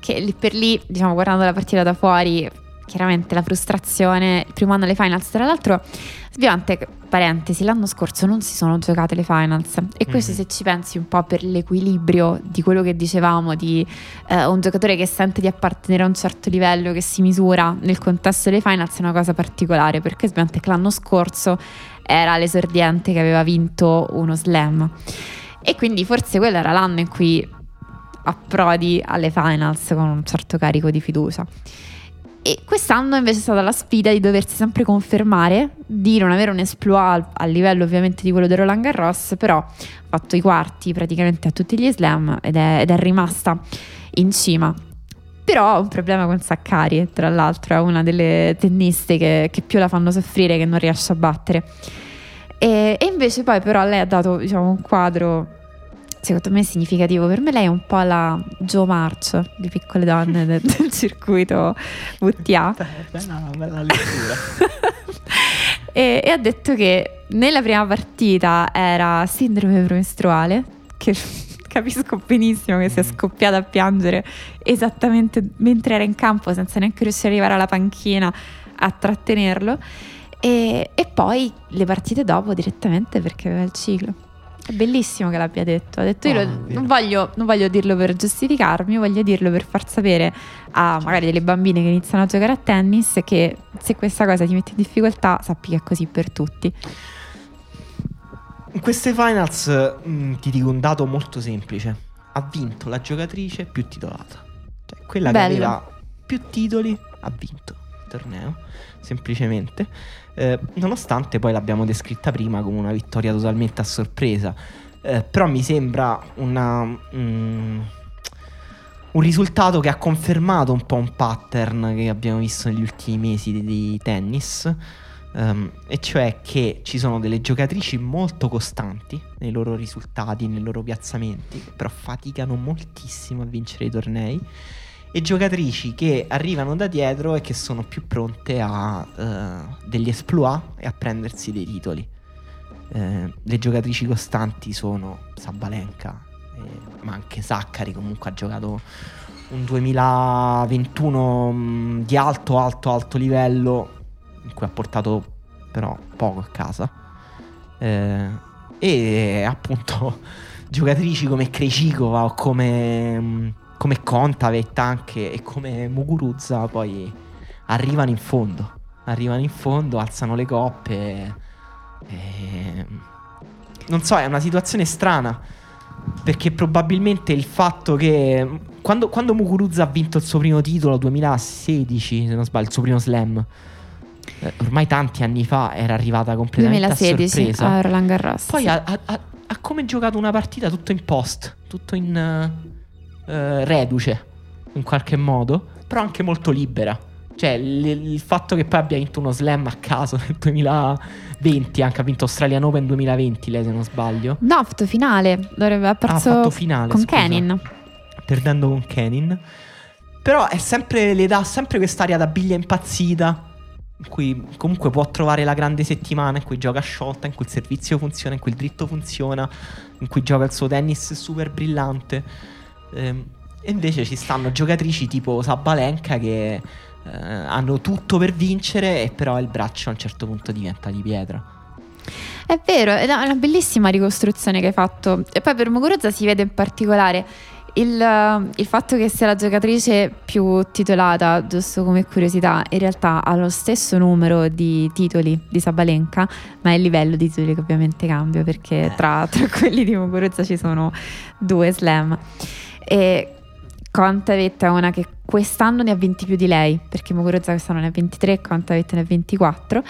Che lì per lì, diciamo, guardando la partita da fuori, chiaramente la frustrazione. Il primo anno alle finals, tra l'altro, Sviante, parentesi, l'anno scorso non si sono giocate le finals. E questo, Mhm. se ci pensi un po' per l'equilibrio di quello che dicevamo, di eh, un giocatore che sente di appartenere a un certo livello, che si misura nel contesto delle finals, è una cosa particolare. Perché Sviante l'anno scorso era l'esordiente che aveva vinto uno slam. E quindi forse quello era l'anno in cui approdi alle finals con un certo carico di fiducia. E quest'anno invece è stata la sfida di doversi sempre confermare, di non avere un exploit a livello ovviamente di quello di Roland Garros, però ha fatto i quarti praticamente a tutti gli slam ed è, ed è rimasta in cima. Però ha un problema con Saccari, tra l'altro è una delle tenniste che, che più la fanno soffrire, che non riesce a battere. E, e invece poi però lei ha dato diciamo, un quadro secondo me significativo. Per me lei è un po' la Joe March di piccole donne del, del [LAUGHS] circuito VTA. Bella, bella lettura. [LAUGHS] e, e ha detto che nella prima partita era sindrome premestruale, che capisco benissimo che sia Mm. scoppiata a piangere esattamente mentre era in campo senza neanche riuscire ad arrivare alla panchina a trattenerlo e, e poi le partite dopo direttamente perché aveva il ciclo. È bellissimo che l'abbia detto. Ha detto: Io Ah, lo- non, voglio, non voglio dirlo per giustificarmi, voglio dirlo per far sapere a magari delle bambine che iniziano a giocare a tennis che se questa cosa ti mette in difficoltà, sappi che è così per tutti. In queste finals mm, ti dico un dato molto semplice. Ha vinto la giocatrice più titolata. Cioè, quella Bello. che aveva più titoli ha vinto il torneo, semplicemente. Eh, nonostante poi l'abbiamo descritta prima come una vittoria totalmente a sorpresa. Eh, però mi sembra una, mm, un risultato che ha confermato un po' un pattern che abbiamo visto negli ultimi mesi di, di tennis. Ehm, e cioè che ci sono delle giocatrici molto costanti nei loro risultati, nei loro piazzamenti, che però faticano moltissimo a vincere i tornei, e giocatrici che arrivano da dietro e che sono più pronte a eh, degli exploit e a prendersi dei titoli. Eh, le giocatrici costanti sono Sabalenka, eh, ma anche Saccari comunque ha giocato un 2021 mh, di alto, alto, alto livello cui ha portato però poco a casa. Eh, e appunto [LAUGHS] giocatrici come Krejcikova o come, mh, come Kontavet anche e come Muguruza poi arrivano in fondo. Arrivano in fondo, alzano le coppe. E... Non so, è una situazione strana. Perché probabilmente il fatto che quando, quando Muguruza ha vinto il suo primo titolo 2016, se non sbaglio, il suo primo slam, eh, ormai tanti anni fa era arrivata completamente a 2016 sorpresa. a Roland Garros. Poi sì. ha, ha- ha- come giocato una partita tutto in post, tutto in eh, eh, reduce, in qualche modo, però anche molto libera. Cioè, l- il fatto che poi abbia vinto uno slam a caso nel 2020, anche ha vinto Australian Open 2020, lei se non sbaglio. No, ha fatto finale. Dovrebbe ha Ah, perso fatto finale con scusa. Kenin. Perdendo con Kenin. Però è sempre, le dà sempre quest'aria da biglia impazzita. In cui comunque può trovare la grande settimana in cui gioca sciolta, in cui il servizio funziona, in cui il dritto funziona, in cui gioca il suo tennis super brillante. Ehm, e invece ci stanno giocatrici tipo Sabalenka che eh, hanno tutto per vincere e però il braccio a un certo punto diventa di pietra. È vero, è una bellissima ricostruzione che hai fatto. E poi per Muguruza si vede in particolare il, eh, il fatto che sia la giocatrice più titolata, giusto come curiosità, in realtà ha lo stesso numero di titoli di Sabalenka, ma è il livello di titoli che ovviamente cambia perché Eh. tra, tra [LAUGHS] quelli di Muguruza ci sono due slam. E Contavet è una che quest'anno ne ha 20 più di lei, perché Muguruza quest'anno ne ha 23, Contavet ne ha 24.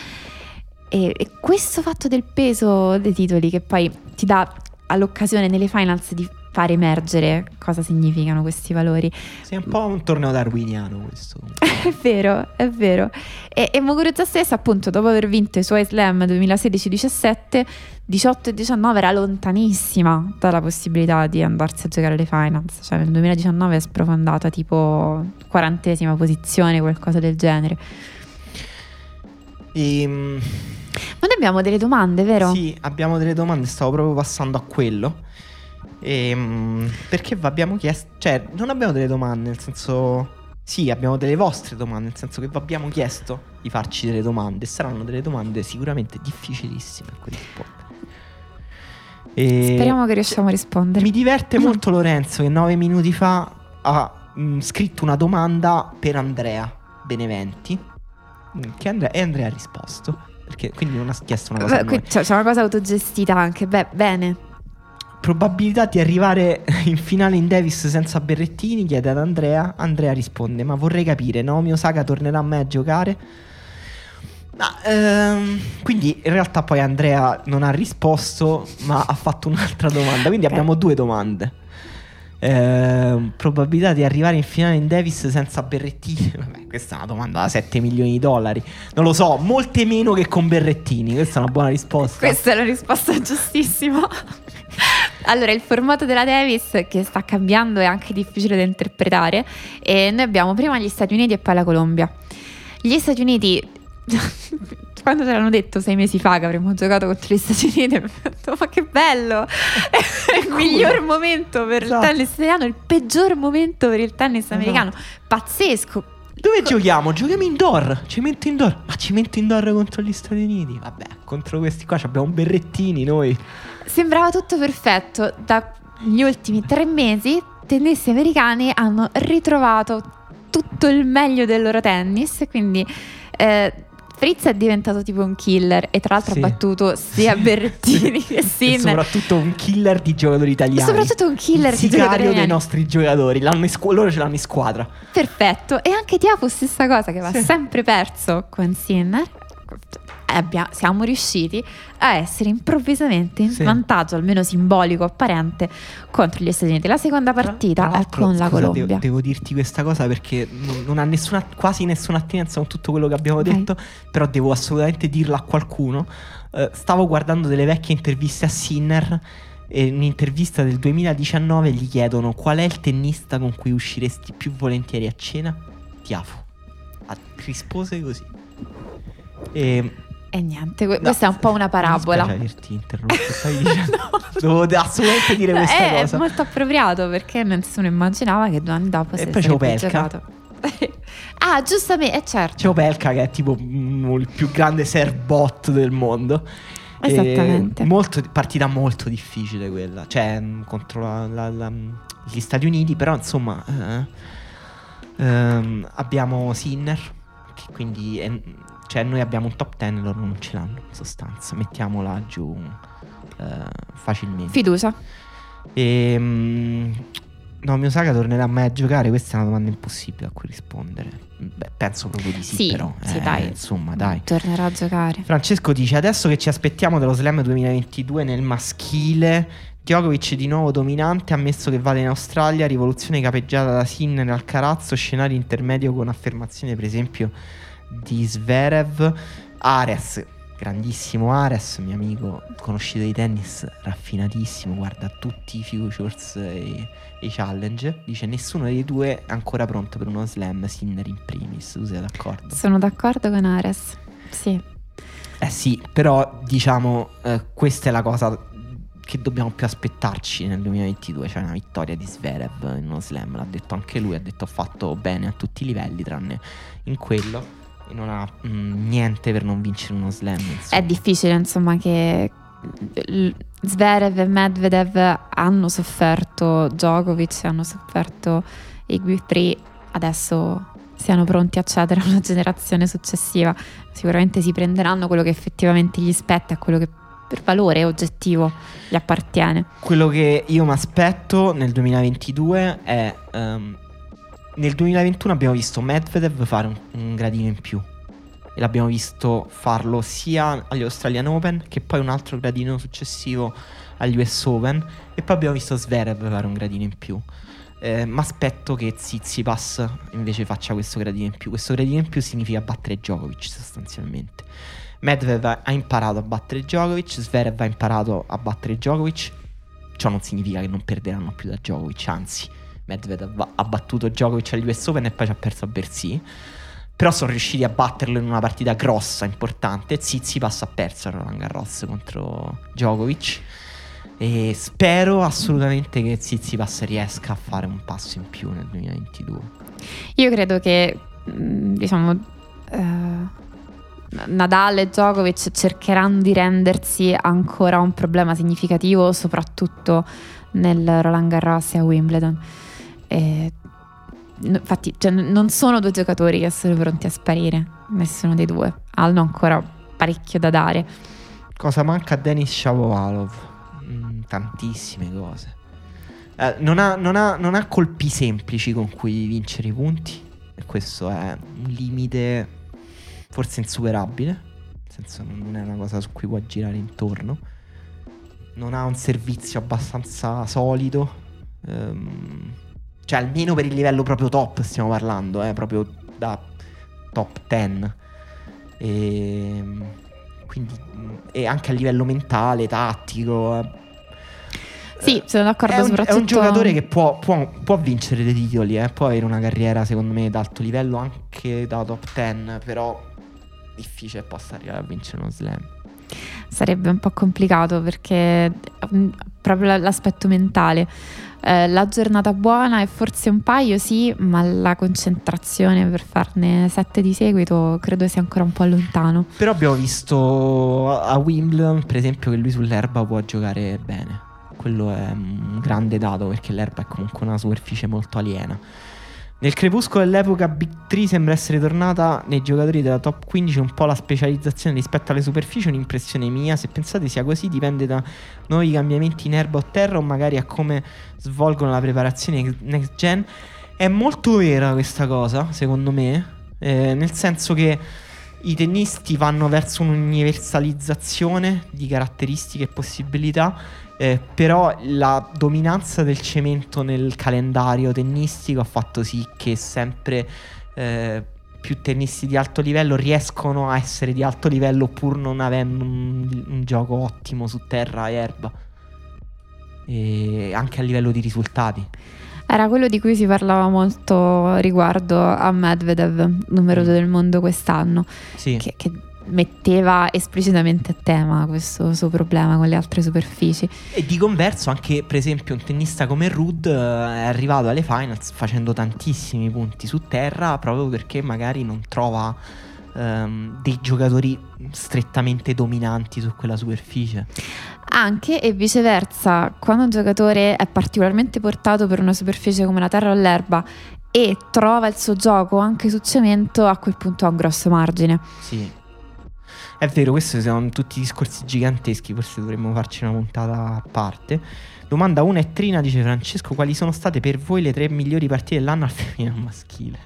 E, e questo fatto del peso dei titoli che poi ti dà all'occasione nelle finals di far emergere cosa significano questi valori. È un po' un torneo darwiniano questo. [LAUGHS] È vero, è vero. E, e Muguruza stessa, appunto, dopo aver vinto i suoi slam 2016-17, 18 e 19 era lontanissima dalla possibilità di andarsi a giocare le finals. Cioè nel 2019 è sprofondata tipo quarantesima posizione, qualcosa del genere. Ehm, Ma noi abbiamo delle domande, vero? Sì, abbiamo delle domande, stavo proprio passando a quello. Ehm, perché vi abbiamo chiesto, cioè, non abbiamo delle domande, nel senso, sì, abbiamo delle vostre domande, nel senso che vi abbiamo chiesto di farci delle domande. Saranno delle domande sicuramente difficilissime a quel punto. E Speriamo che riusciamo a rispondere. mi diverte [LAUGHS] molto Lorenzo che nove minuti fa ha mh, scritto una domanda per Andrea Beneventi. mh, Che Andrea, e Andrea ha risposto. Perché, quindi non ha chiesto una cosa Beh, qui c'è, c'è una cosa autogestita anche. Beh, bene. Probabilità di arrivare [LAUGHS] in finale in Davis senza Berrettini? Chiede ad Andrea. Andrea risponde: Ma vorrei capire, Naomi Osaka tornerà mai a giocare? Ma, ehm, quindi in realtà poi Andrea non ha risposto, ma ha fatto un'altra domanda. Quindi Ok. abbiamo due domande. Ehm, probabilità di arrivare in finale in Davis senza Berrettini? [LAUGHS] Vabbè, questa è una domanda da 7 milioni di dollari. Non lo so, molte meno che con Berrettini. Questa è una buona risposta. Questa è la risposta giustissima. Allora, il formato della Davis che sta cambiando è anche difficile da interpretare e noi abbiamo prima gli Stati Uniti e poi la Colombia. Gli Stati Uniti [LAUGHS] quando ce l'hanno detto sei mesi fa che avremmo giocato contro gli Stati Uniti, [LAUGHS] ho detto ma che bello! [LAUGHS] È il miglior momento per esatto. il tennis italiano, il peggior momento per il tennis esatto. americano. Pazzesco! Dove giochiamo? Giochiamo indoor. Cimento indoor. Ma cimento indoor contro gli Stati Uniti? Vabbè, contro questi qua abbiamo berrettini noi. Sembrava tutto perfetto. Dagli ultimi tre mesi, tennisti americani hanno ritrovato tutto il meglio del loro tennis. Quindi. Eh, Fritz è diventato tipo un killer e tra l'altro sì. ha battuto sia [LAUGHS] sì. Berrettini che Sinner. soprattutto un killer di giocatori italiani. Soprattutto un killer Il di giocatori italiani. dei nostri giocatori, scu- loro ce l'hanno in squadra. Perfetto. E anche Tiago stessa cosa che va sì. sempre perso con Sinner abbia, siamo riusciti a essere improvvisamente in sì. vantaggio, almeno simbolico, apparente, contro gli Stati Uniti. La seconda partita è con la Colombia. Devo, devo, dirti questa cosa perché non, ha nessuna, quasi nessuna attinenza con tutto quello che abbiamo okay. detto, però devo assolutamente dirla a qualcuno. Uh, stavo guardando delle vecchie interviste a Sinner e in un'intervista del 2019 gli chiedono qual è il tennista con cui usciresti più volentieri a cena? Tiafo. rispose così. E e niente, no, questa è un po' una parabola. Mi averti interrotto, [LAUGHS] stai dicendo. no. Devo assolutamente dire no, questa è cosa. È molto appropriato perché nessuno immaginava che due anni dopo e poi c'è Opelka. [LAUGHS] ah, giustamente, certo. C'è Opelka che è tipo il più grande serve del mondo. Esattamente. Molto, partita molto difficile quella, cioè contro la, la, la, gli Stati Uniti, però insomma eh, ehm, abbiamo Sinner, che quindi è, cioè, noi abbiamo un top 10 loro non ce l'hanno, in sostanza. Mettiamola giù uh, facilmente. Fiducia. E, no, mio Saga tornerà mai a giocare? Questa è una domanda impossibile a cui rispondere. Beh, penso proprio di sì, sì però. Sì, eh, dai. Insomma, dai. Tornerà a giocare. Francesco dice, adesso che ci aspettiamo dello Slam 2022 nel maschile... Djokovic di nuovo dominante, ammesso che vale in Australia, rivoluzione capeggiata da Sinner al carazzo, scenario intermedio con affermazione per esempio di Sverev, Ares, grandissimo Ares, mio amico, conosciuto di tennis, raffinatissimo, guarda tutti i futures e, e i challenge, dice nessuno dei due è ancora pronto per uno slam, Sinner in primis, tu sei d'accordo? Sono d'accordo con Ares, sì. Eh sì, però diciamo eh, questa è la cosa che dobbiamo più aspettarci nel 2022, cioè una vittoria di Sverev in uno slam, l'ha detto anche lui, ha detto ho fatto bene a tutti i livelli tranne in quello non ha mh, mm, niente per non vincere uno slam. Insomma. È difficile, insomma, che Zverev e Medvedev hanno sofferto Djokovic, hanno sofferto i Guipri, adesso siano pronti a cedere alla generazione successiva. Sicuramente si prenderanno quello che effettivamente gli spetta e quello che per valore oggettivo gli appartiene. Quello che io mi aspetto nel 2022 è um, nel 2021 abbiamo visto Medvedev fare un, un gradino in più. E l'abbiamo visto farlo sia agli Australian Open che poi un altro gradino successivo agli US Open. E poi abbiamo visto Zverev fare un gradino in più. Eh, ma aspetto che Zizipas invece faccia questo gradino in più. Questo gradino in più significa battere Djokovic sostanzialmente. Medvedev ha imparato a battere Djokovic, Zverev ha imparato a battere Djokovic. Ciò non significa che non perderanno più da Djokovic, anzi Medvedev ha battuto Djokovic agli US Open e poi ci ha perso a Bercy. Però sono riusciti a batterlo in una partita grossa, importante. Zizi passa a perso a Roland Garros contro Djokovic. E spero assolutamente che Zizipas riesca a fare un passo in più nel 2022. Io credo che, mm, diciamo, uh, Nadal e Djokovic cercheranno di rendersi ancora un problema significativo, soprattutto nel Roland Garros e a Wimbledon. E, infatti, cioè, non sono due giocatori che sono pronti a sparire, nessuno dei due. Hanno ancora parecchio da dare. Cosa manca a Denis Shapovalov? Mm, tantissime cose. Eh, non, ha, non, ha, non ha colpi semplici con cui vincere i punti. E questo è un limite forse insuperabile. Nel senso, non è una cosa su cui può girare intorno. Non ha un servizio abbastanza solido. Um, cioè, almeno per il livello proprio top stiamo parlando, eh, proprio da top 10. E, quindi, e anche a livello mentale, tattico. Eh. Sì, sono d'accordo. È un, soprattutto... è un giocatore che può, può, può vincere dei titoli, eh, può avere una carriera secondo me d'alto livello anche da top 10, però difficile possa arrivare a vincere uno slam. Sarebbe un po' complicato perché mm, proprio l'aspetto mentale. Eh, la giornata buona è forse un paio, sì, ma la concentrazione per farne sette di seguito credo sia ancora un po' lontano. Però abbiamo visto a Wimbledon, per esempio, che lui sull'erba può giocare bene. Quello è un grande dato perché l'erba è comunque una superficie molto aliena. Nel crepuscolo dell'epoca Big 3 sembra essere tornata nei giocatori della top 15 un po' la specializzazione rispetto alle superfici, un'impressione mia, se pensate sia così dipende da nuovi cambiamenti in erba o terra o magari a come svolgono la preparazione next gen. È molto vera questa cosa, secondo me, eh, nel senso che i tennisti vanno verso un'universalizzazione di caratteristiche e possibilità eh, però la dominanza del cemento nel calendario tennistico ha fatto sì che sempre eh, più tennisti di alto livello riescono a essere di alto livello pur non avendo un, un gioco ottimo su terra e erba. E anche a livello di risultati. Era quello di cui si parlava molto riguardo a Medvedev, numero 2 del mondo quest'anno. Sì. Che, che metteva esplicitamente a tema questo suo problema con le altre superfici. E di converso anche per esempio un tennista come Rud eh, è arrivato alle finals facendo tantissimi punti su terra proprio perché magari non trova um, dei giocatori strettamente dominanti su quella superficie. Anche e viceversa, quando un giocatore è particolarmente portato per una superficie come la terra o l'erba e trova il suo gioco anche su cemento, a quel punto ha un grosso margine. Sì, è vero, questi sono tutti discorsi giganteschi, forse dovremmo farci una puntata a parte. Domanda 1 e Trina dice Francesco, quali sono state per voi le tre migliori partite dell'anno al femminile maschile?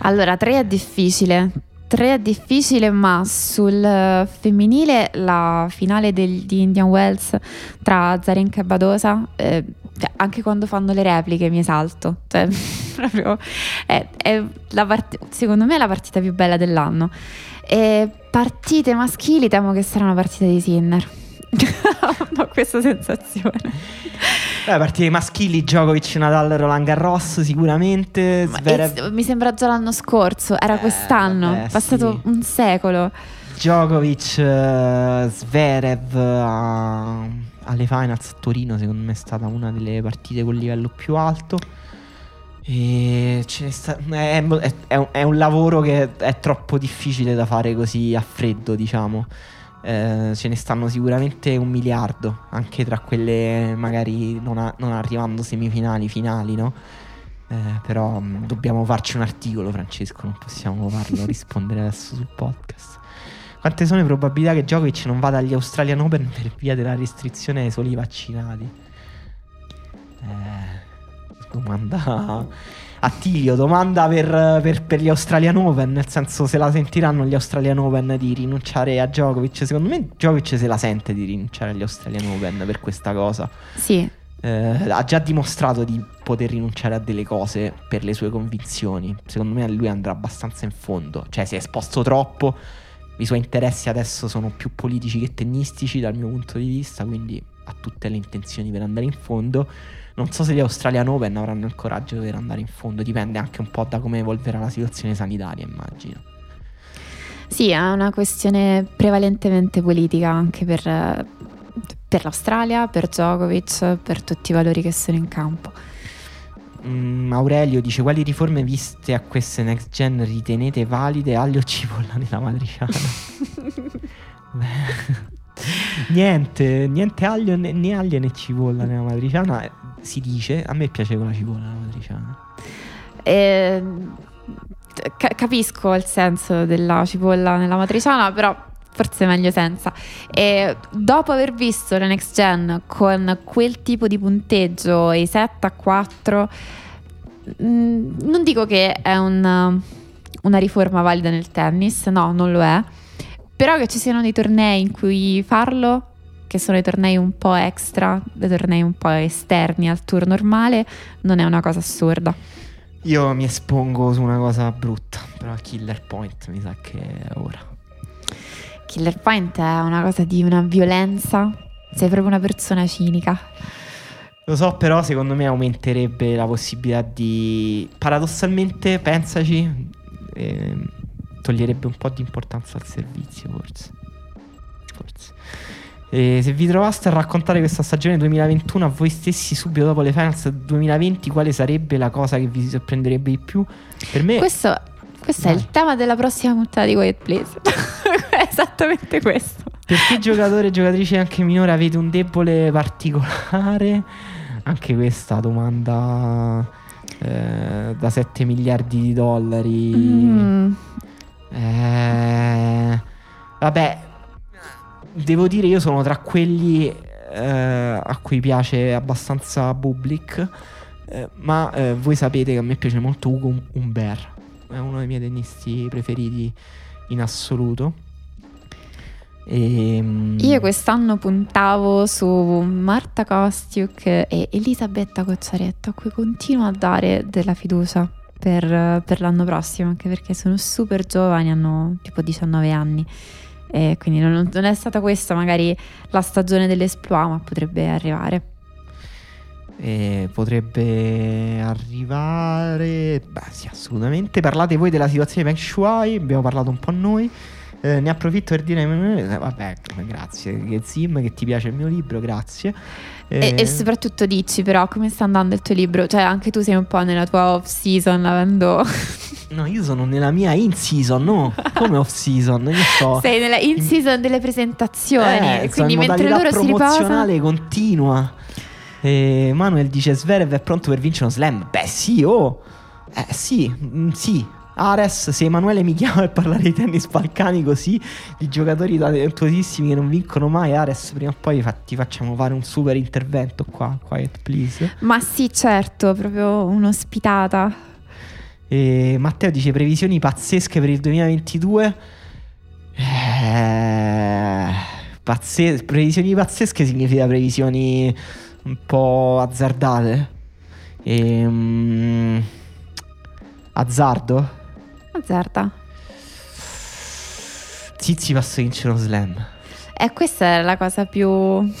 Allora, tre è difficile. Tre è difficile, ma sul femminile la finale del, di Indian Wells tra Zarenka e Badosa, eh, cioè, anche quando fanno le repliche mi esalto. Cioè, [LAUGHS] proprio è, è part- secondo me è la partita più bella dell'anno. E partite maschili temo che sarà una partita di Sinner. [LAUGHS] Ho questa sensazione. Beh, partite maschili, Djokovic, Nadal, Roland Garros sicuramente. Zverev... Mi sembra già l'anno scorso, era eh, quest'anno, è passato sì. un secolo. Djokovic, uh, Zverev uh, alle finals a Torino secondo me è stata una delle partite con livello più alto. E sta, è, è, è, un lavoro che è troppo difficile da fare così a freddo, diciamo. Eh, ce ne stanno sicuramente un miliardo, anche tra quelle magari non, a, non arrivando semifinali, finali, no? Eh, però mh, mm, dobbiamo farci un articolo, Francesco, non possiamo farlo [LAUGHS] rispondere adesso sul podcast. Quante sono le probabilità che Djokovic non vada agli Australian Open per via della restrizione ai soli vaccinati? Eh domanda a Tilio, domanda per, per, per, gli Australian Open, nel senso se la sentiranno gli Australian Open di rinunciare a Djokovic. Secondo me Djokovic se la sente di rinunciare agli Australian Open per questa cosa. Sì. Eh, ha già dimostrato di poter rinunciare a delle cose per le sue convinzioni. Secondo me lui andrà abbastanza in fondo. Cioè si è esposto troppo. I suoi interessi adesso sono più politici che tennistici dal mio punto di vista, quindi ha tutte le intenzioni per andare in fondo. Non so se gli Australian Open avranno il coraggio per andare in fondo, dipende anche un po' da come evolverà la situazione sanitaria, immagino. Sì, è una questione prevalentemente politica anche per, per l'Australia, per Djokovic, per tutti i valori che sono in campo. Mm, Aurelio dice quali riforme viste a queste next gen ritenete valide? Aglio cipolla [LAUGHS] nella matriciana. [LAUGHS] Niente niente aglio né, né aglio né cipolla nella matriciana. Si dice, a me piace con la cipolla la matriciana. Eh, ca- capisco il senso della cipolla nella matriciana, però forse è meglio senza. E dopo aver visto la next gen con quel tipo di punteggio, i 7 a 4, mh, mm, non dico che è un, una riforma valida nel tennis, no, non lo è. Però che ci siano dei tornei in cui farlo che sono i tornei un po' extra, dei tornei un po' esterni al tour normale, non è una cosa assurda. Io mi espongo su una cosa brutta, però Killer Point mi sa che è ora. Killer Point è una cosa di una violenza, sei proprio una persona cinica. Lo so, però secondo me aumenterebbe la possibilità di... Paradossalmente, pensaci, eh, toglierebbe un po' di importanza al servizio, forse. Forse. E se vi trovaste a raccontare questa stagione 2021 a voi stessi subito dopo le finals 2020, quale sarebbe la cosa che vi sorprenderebbe di più? Per me... Questo, questo è il tema della prossima puntata di Quiet Please. è [LAUGHS] esattamente questo. Perché giocatore e giocatrice anche minore avete un debole particolare? Anche questa domanda eh, da 7 miliardi di dollari. Mm. Eh, vabbè, devo dire io sono tra quelli eh, a cui piace abbastanza Bublik. Eh, ma eh, voi sapete che a me piace molto Ugo Umber. È uno dei miei tennisti preferiti in assoluto. E, ehm, Io quest'anno puntavo su Marta Kostiuk e Elisabetta Cocciaretto, a cui continuo a dare della fiducia per, per, l'anno prossimo, anche perché sono super giovani, hanno tipo 19 anni. E quindi non, non è stata questa magari la stagione dell'esploit, ma potrebbe arrivare. E potrebbe arrivare. Beh, sì, assolutamente. Parlate voi della situazione di Peng Shuai. Abbiamo parlato un po' noi. Eh, ne approfitto per dire, eh, vabbè, grazie, che Zim, che ti piace il mio libro, grazie. Eh, e, e, soprattutto dici però come sta andando il tuo libro, cioè anche tu sei un po' nella tua off season avendo... [LAUGHS] No, io sono nella mia in season, no? Come off season? Io sto [LAUGHS] Sei nella in season delle presentazioni, eh, quindi mentre loro si riposano... continua. E Manuel dice Sverev è pronto per vincere uno slam. Beh, sì, oh. Eh, sì, mm, sì, Ares, se Emanuele mi chiama per parlare di tennis balcani così, di giocatori talentuosissimi che non vincono mai, Ares, prima o poi fa- ti facciamo fare un super intervento qua, quiet please. Ma sì, certo, proprio un'ospitata. E Matteo dice previsioni pazzesche per il 2022. Eh, pazze- previsioni pazzesche significa previsioni un po' azzardate. Ehm, azzardo? Azzarda. Zizi passa vincere uno slam. E eh, questa è la cosa più... [LAUGHS]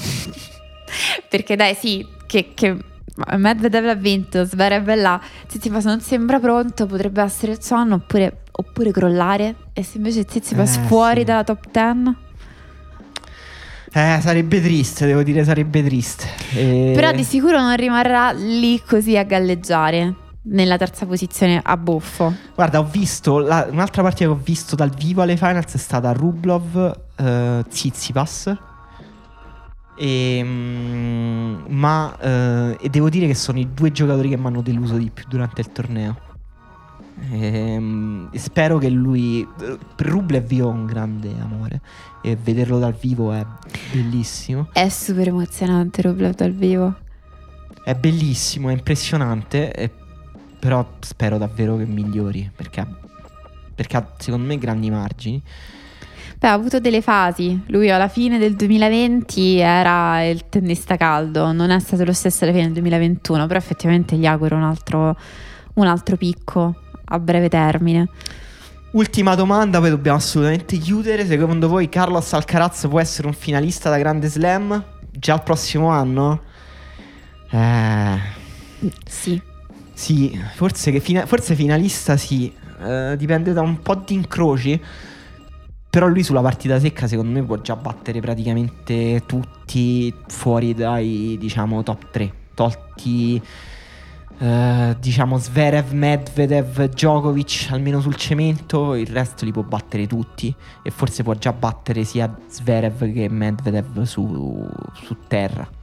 Perché dai, sì, che, che Medvedev l'ha vinto, Zverev è là, Tsitsipas non sembra pronto, potrebbe essere il suo anno oppure, oppure crollare. E se invece Tsitsipas eh, fuori sì. dalla top 10? Eh, sarebbe triste, devo dire, sarebbe triste. E... Però di sicuro non rimarrà lì così a galleggiare nella terza posizione a buffo. Guarda, ho visto la, un'altra partita che ho visto dal vivo alle finals è stata Rublov uh, Tsitsipas. E, um, ma uh, e devo dire che sono i due giocatori che mi hanno deluso di più durante il torneo. E, um, spero che lui. Per Rublev io ho un grande amore. E vederlo dal vivo è bellissimo. È super emozionante Rublev dal vivo. È bellissimo, è impressionante. È però spero davvero che migliori perché, perché ha secondo me grandi margini. Beh, ha avuto delle fasi. Lui alla fine del 2020 era il tennista caldo, non è stato lo stesso alla fine del 2021, però effettivamente gli auguro un altro, un altro picco a breve termine. Ultima domanda, poi dobbiamo assolutamente chiudere. Secondo voi Carlos Alcaraz può essere un finalista da Grande Slam già il prossimo anno? Eh... Sì. Sì, forse, fina- forse finalista sì, uh, dipende da un po' di incroci. Però lui sulla partita secca secondo me può già battere praticamente tutti fuori dai, diciamo, top 3. Tolti, uh, diciamo, Zverev, Medvedev, Djokovic almeno sul cemento, il resto li può battere tutti. E forse può già battere sia Zverev che Medvedev su, su terra.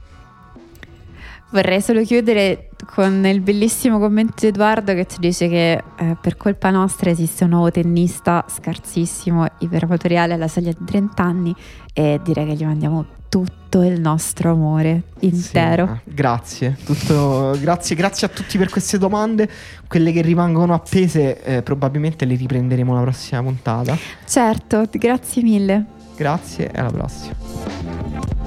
Vorrei solo chiudere con il bellissimo commento di Edoardo che ci dice che eh, per colpa nostra esiste un nuovo tennista scarsissimo, iperamatoriale alla soglia di 30 anni e direi che gli mandiamo tutto il nostro amore intero. Sì, grazie, tutto, grazie, grazie a tutti per queste domande. Quelle che rimangono appese eh, probabilmente le riprenderemo la prossima puntata. Certo, grazie mille. Grazie e alla prossima.